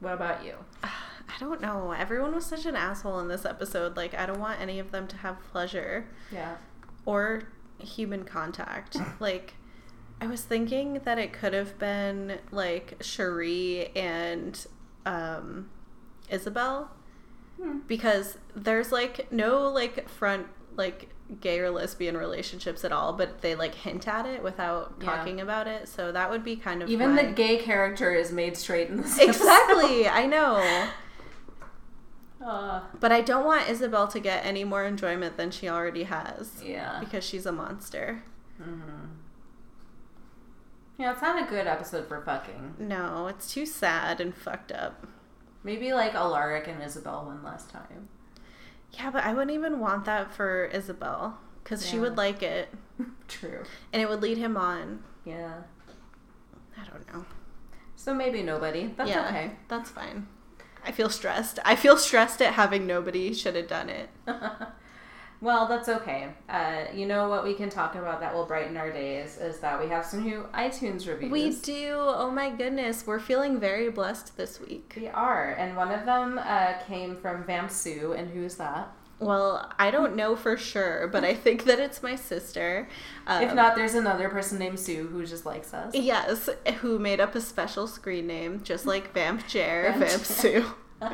What about you? I don't know. Everyone was such an asshole in this episode. Like, I don't want any of them to have pleasure Yeah. or human contact. Like, I was thinking that it could have been like Cherie and um, Isobel Hmm. because there's like no like front like gay or lesbian relationships at all, but they like hint at it without Yeah. talking about it. So that would be kind of Even my- the gay character is made straight in this exactly. I know. Uh, But I don't want Isobel to get any more enjoyment than she already has yeah. because she's a monster. hmm Yeah, it's not a good episode for fucking. No, it's too sad and fucked up. Maybe like Alaric and Isobel one last time. Yeah, but I wouldn't even want that for Isobel because she would like it True. and it would lead him on. Yeah. I don't know. So maybe nobody. That's yeah, okay. That's fine. I feel stressed. I feel stressed at having nobody should have done it. well, that's okay. Uh, you know what we can talk about that will brighten our days is that we have some new iTunes reviews. We do. Oh my goodness. We're feeling very blessed this week. We are, and one of them uh, came from Vamp Sue, and who's that? Well, I don't know for sure, but I think that it's my sister. Um, if not, there's another person named Sue who just likes us. Yes, who made up a special screen name, just like Vamp Chair, Vamp Vamp Sue.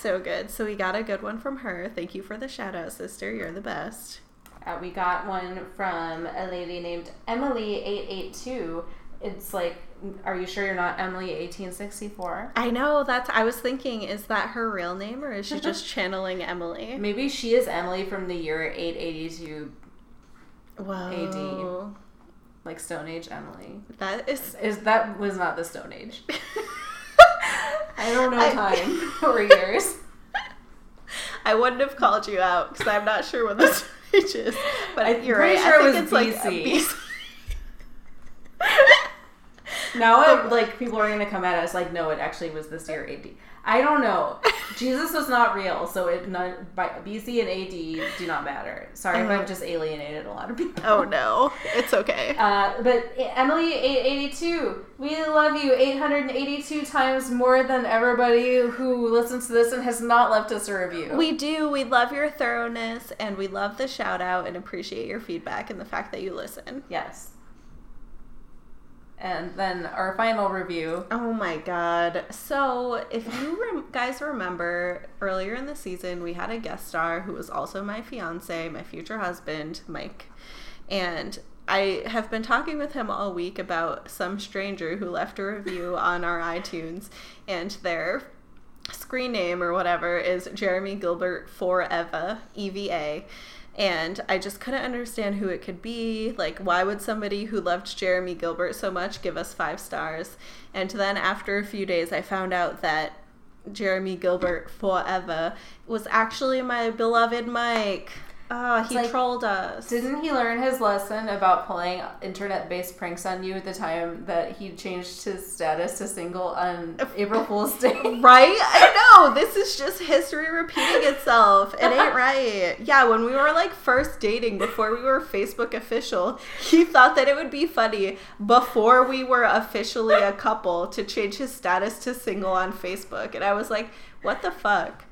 So good. So we got a good one from her. Thank you for the shout out, sister. You're the best. Uh, we got one from a lady named Emily882. it's like, are you sure you're not Emily 1864? I know that's. I was thinking, is that her real name or is she just channeling Emily? Maybe she is Emily from the year 882, Whoa. AD. Like Stone Age Emily. That is. Is that was not the Stone Age? I don't know I- time or years. I wouldn't have called you out because I'm not sure what this age is. But I'm you're pretty right. sure I it think was it's like BC. Now, I'm, like people are gonna come at us like, no, it actually was this year AD. I don't know. Jesus was not real, so it none by BC and AD do not matter. Sorry Uh-huh. I've just alienated a lot of people. oh no, it's okay. Uh, but Emily eight eighty two, we love you eight hundred and eighty two times more than everybody who listens to this and has not left us a review. We do. We love your thoroughness and we love the shout out and appreciate your feedback and the fact that you listen. yes. And then our final review. Oh my god. So, if you rem- guys remember earlier in the season, we had a guest star who was also my fiance, my future husband, Mike. And I have been talking with him all week about some stranger who left a review on our iTunes, and their screen name or whatever is Jeremy Gilbert Forever, EVA. And I just couldn't understand who it could be. Like, why would somebody who loved Jeremy Gilbert so much give us five stars? And then after a few days, I found out that Jeremy Gilbert Forever was actually my beloved Mike. Oh, he like- trolled us. Didn't he learn his lesson about pulling internet based pranks on you at the time that he changed his status to single on April Fool's Day? Right? I know. This is just history repeating itself. It ain't right. Yeah, when we were like first dating before we were Facebook official, he thought that it would be funny before we were officially a couple to change his status to single on Facebook. And I was like, what the fuck?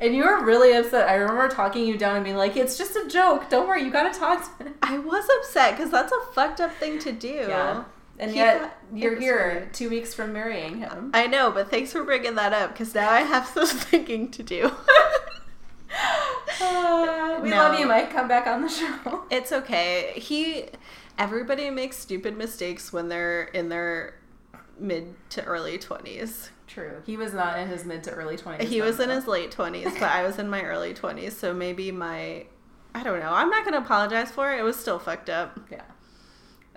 And you were really upset. I remember talking you down and being like, it's just a joke. Don't worry, you gotta talk to. I was upset because that's a fucked up thing to do. Yeah. And He yet, you're here funny. two weeks from marrying him. I know, but thanks for bringing that up because now I have some thinking to do. Uh, we No. love you, Mike. Come back on the show. It's okay. He everybody makes stupid mistakes when they're in their mid to early 20s. True. He was not in his mid to early 20s. He was in his late 20s, but I was in my early 20s, so maybe my I don't know. I'm not going to apologize for it. It was still fucked up. Yeah.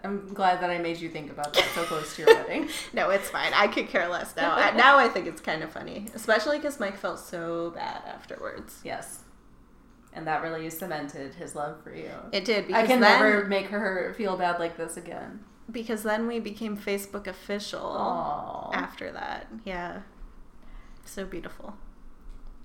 I'm glad that I made you think about that so close to your wedding. No, it's fine. I could care less now. I, now I think it's kind of funny, especially cuz Mike felt so bad afterwards. Yes. And that really cemented his love for you. It did because I can then, never make her feel bad like this again. Because then we became Facebook official Aww. after that. Yeah. So beautiful.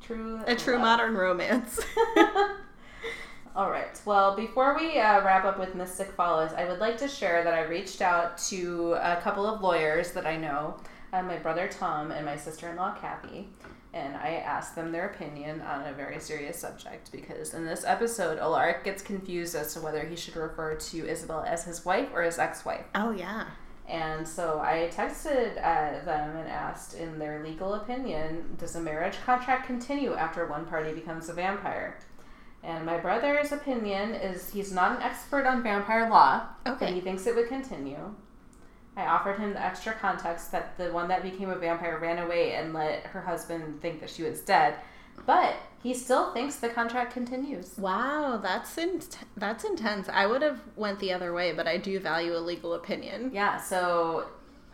True. A true love. modern romance. All right. Well, before we uh, wrap up with Mystic Follows, I would like to share that I reached out to a couple of lawyers that I know, uh, my brother Tom and my sister in law Kathy, and I asked them their opinion on a very serious subject because in this episode, Alaric gets confused as to whether he should refer to Isobel as his wife or his ex wife. oh yeah. And so I texted uh, them and asked, in their legal opinion, does a marriage contract continue after one party becomes a vampire? And my brother's opinion is he's not an expert on vampire law, but Okay. he thinks it would continue. I offered him the extra context that the one that became a vampire ran away and let her husband think that she was dead, but he still thinks the contract continues. Wow, that's in- that's intense. I would have went the other way, but I do value a legal opinion. Yeah, so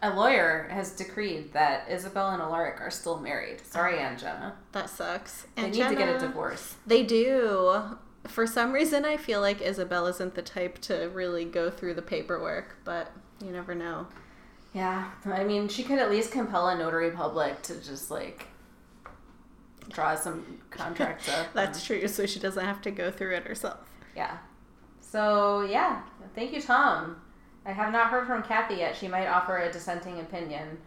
a lawyer has decreed that Isobel and Alaric are still married. Sorry, ah, Aunt Jenna. That sucks. They And need to get a divorce. They do. For some reason, I feel like Isobel isn't the type to really go through the paperwork, but you never know. Yeah, I mean, she could at least compel a notary public to just like draw some contracts up. That's true, so she doesn't have to go through it herself. yeah. So yeah, thank you, Tom. I have not heard from Kathy yet. She might offer a dissenting opinion,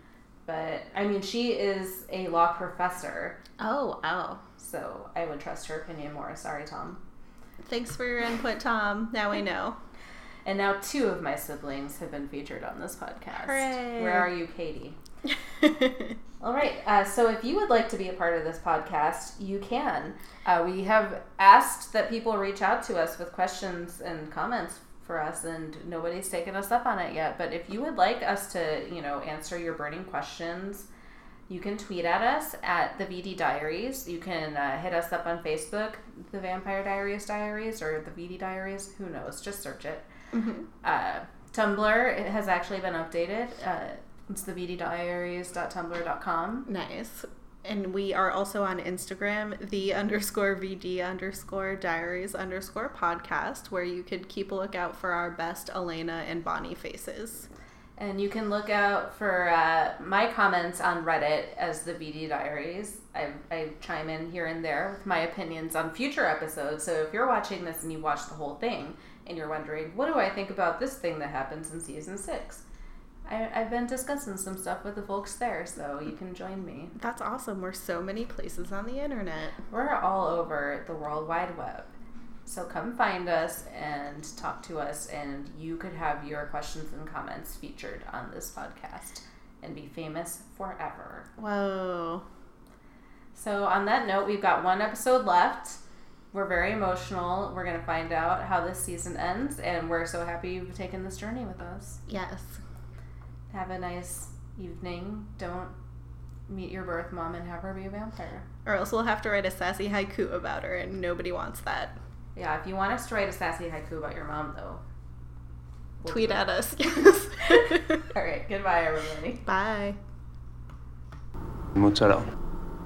but I mean, she is a law professor, Oh, wow. so I would trust her opinion more. Sorry, Tom. Thanks for your input, Tom. Now we know. And now two of my siblings have been featured on this podcast. Hooray. Where are you, Katie? All right. Uh, so if you would like to be a part of this podcast, you can. Uh, we have asked that people reach out to us with questions and comments for us, and nobody's taken us up on it yet. But if you would like us to, you know, answer your burning questions, you can tweet at us at the VD Diaries. You can uh, hit us up on Facebook, the Vampire Diaries Diaries, or the VD Diaries. Who knows? Just search it. Mm-hmm. Uh, Tumblr it has actually been updated. Uh, it's the vddiaries.tumblr.com. Nice. And we are also on Instagram, the underscore VD underscore diaries underscore podcast, where you could keep a lookout for our best Elena and Bonnie faces. And you can look out for uh, my comments on Reddit as the VD Diaries. I, I chime in here and there with my opinions on future episodes. So if you're watching this and you watch the whole thing and you're wondering, what do I think about this thing that happens in season six? I, I've been discussing some stuff with the folks there, so you can join me. That's awesome. We're so many places on the internet. We're all over the World Wide Web. So come find us and talk to us, and you could have your questions and comments featured on this podcast and be famous forever. Whoa. So, on that note, we've got one episode left. We're very emotional. We're going to find out how this season ends, and we're so happy you've taken this journey with us. Yes. Have a nice evening. Don't meet your birth mom and have her be a vampire. Or else we'll have to write a sassy haiku about her, and nobody wants that. Yeah, if you want us to write a sassy haiku about your mom, though, we'll Tweet at us. Yes. All right, goodbye, everybody. Bye. Mozzarella.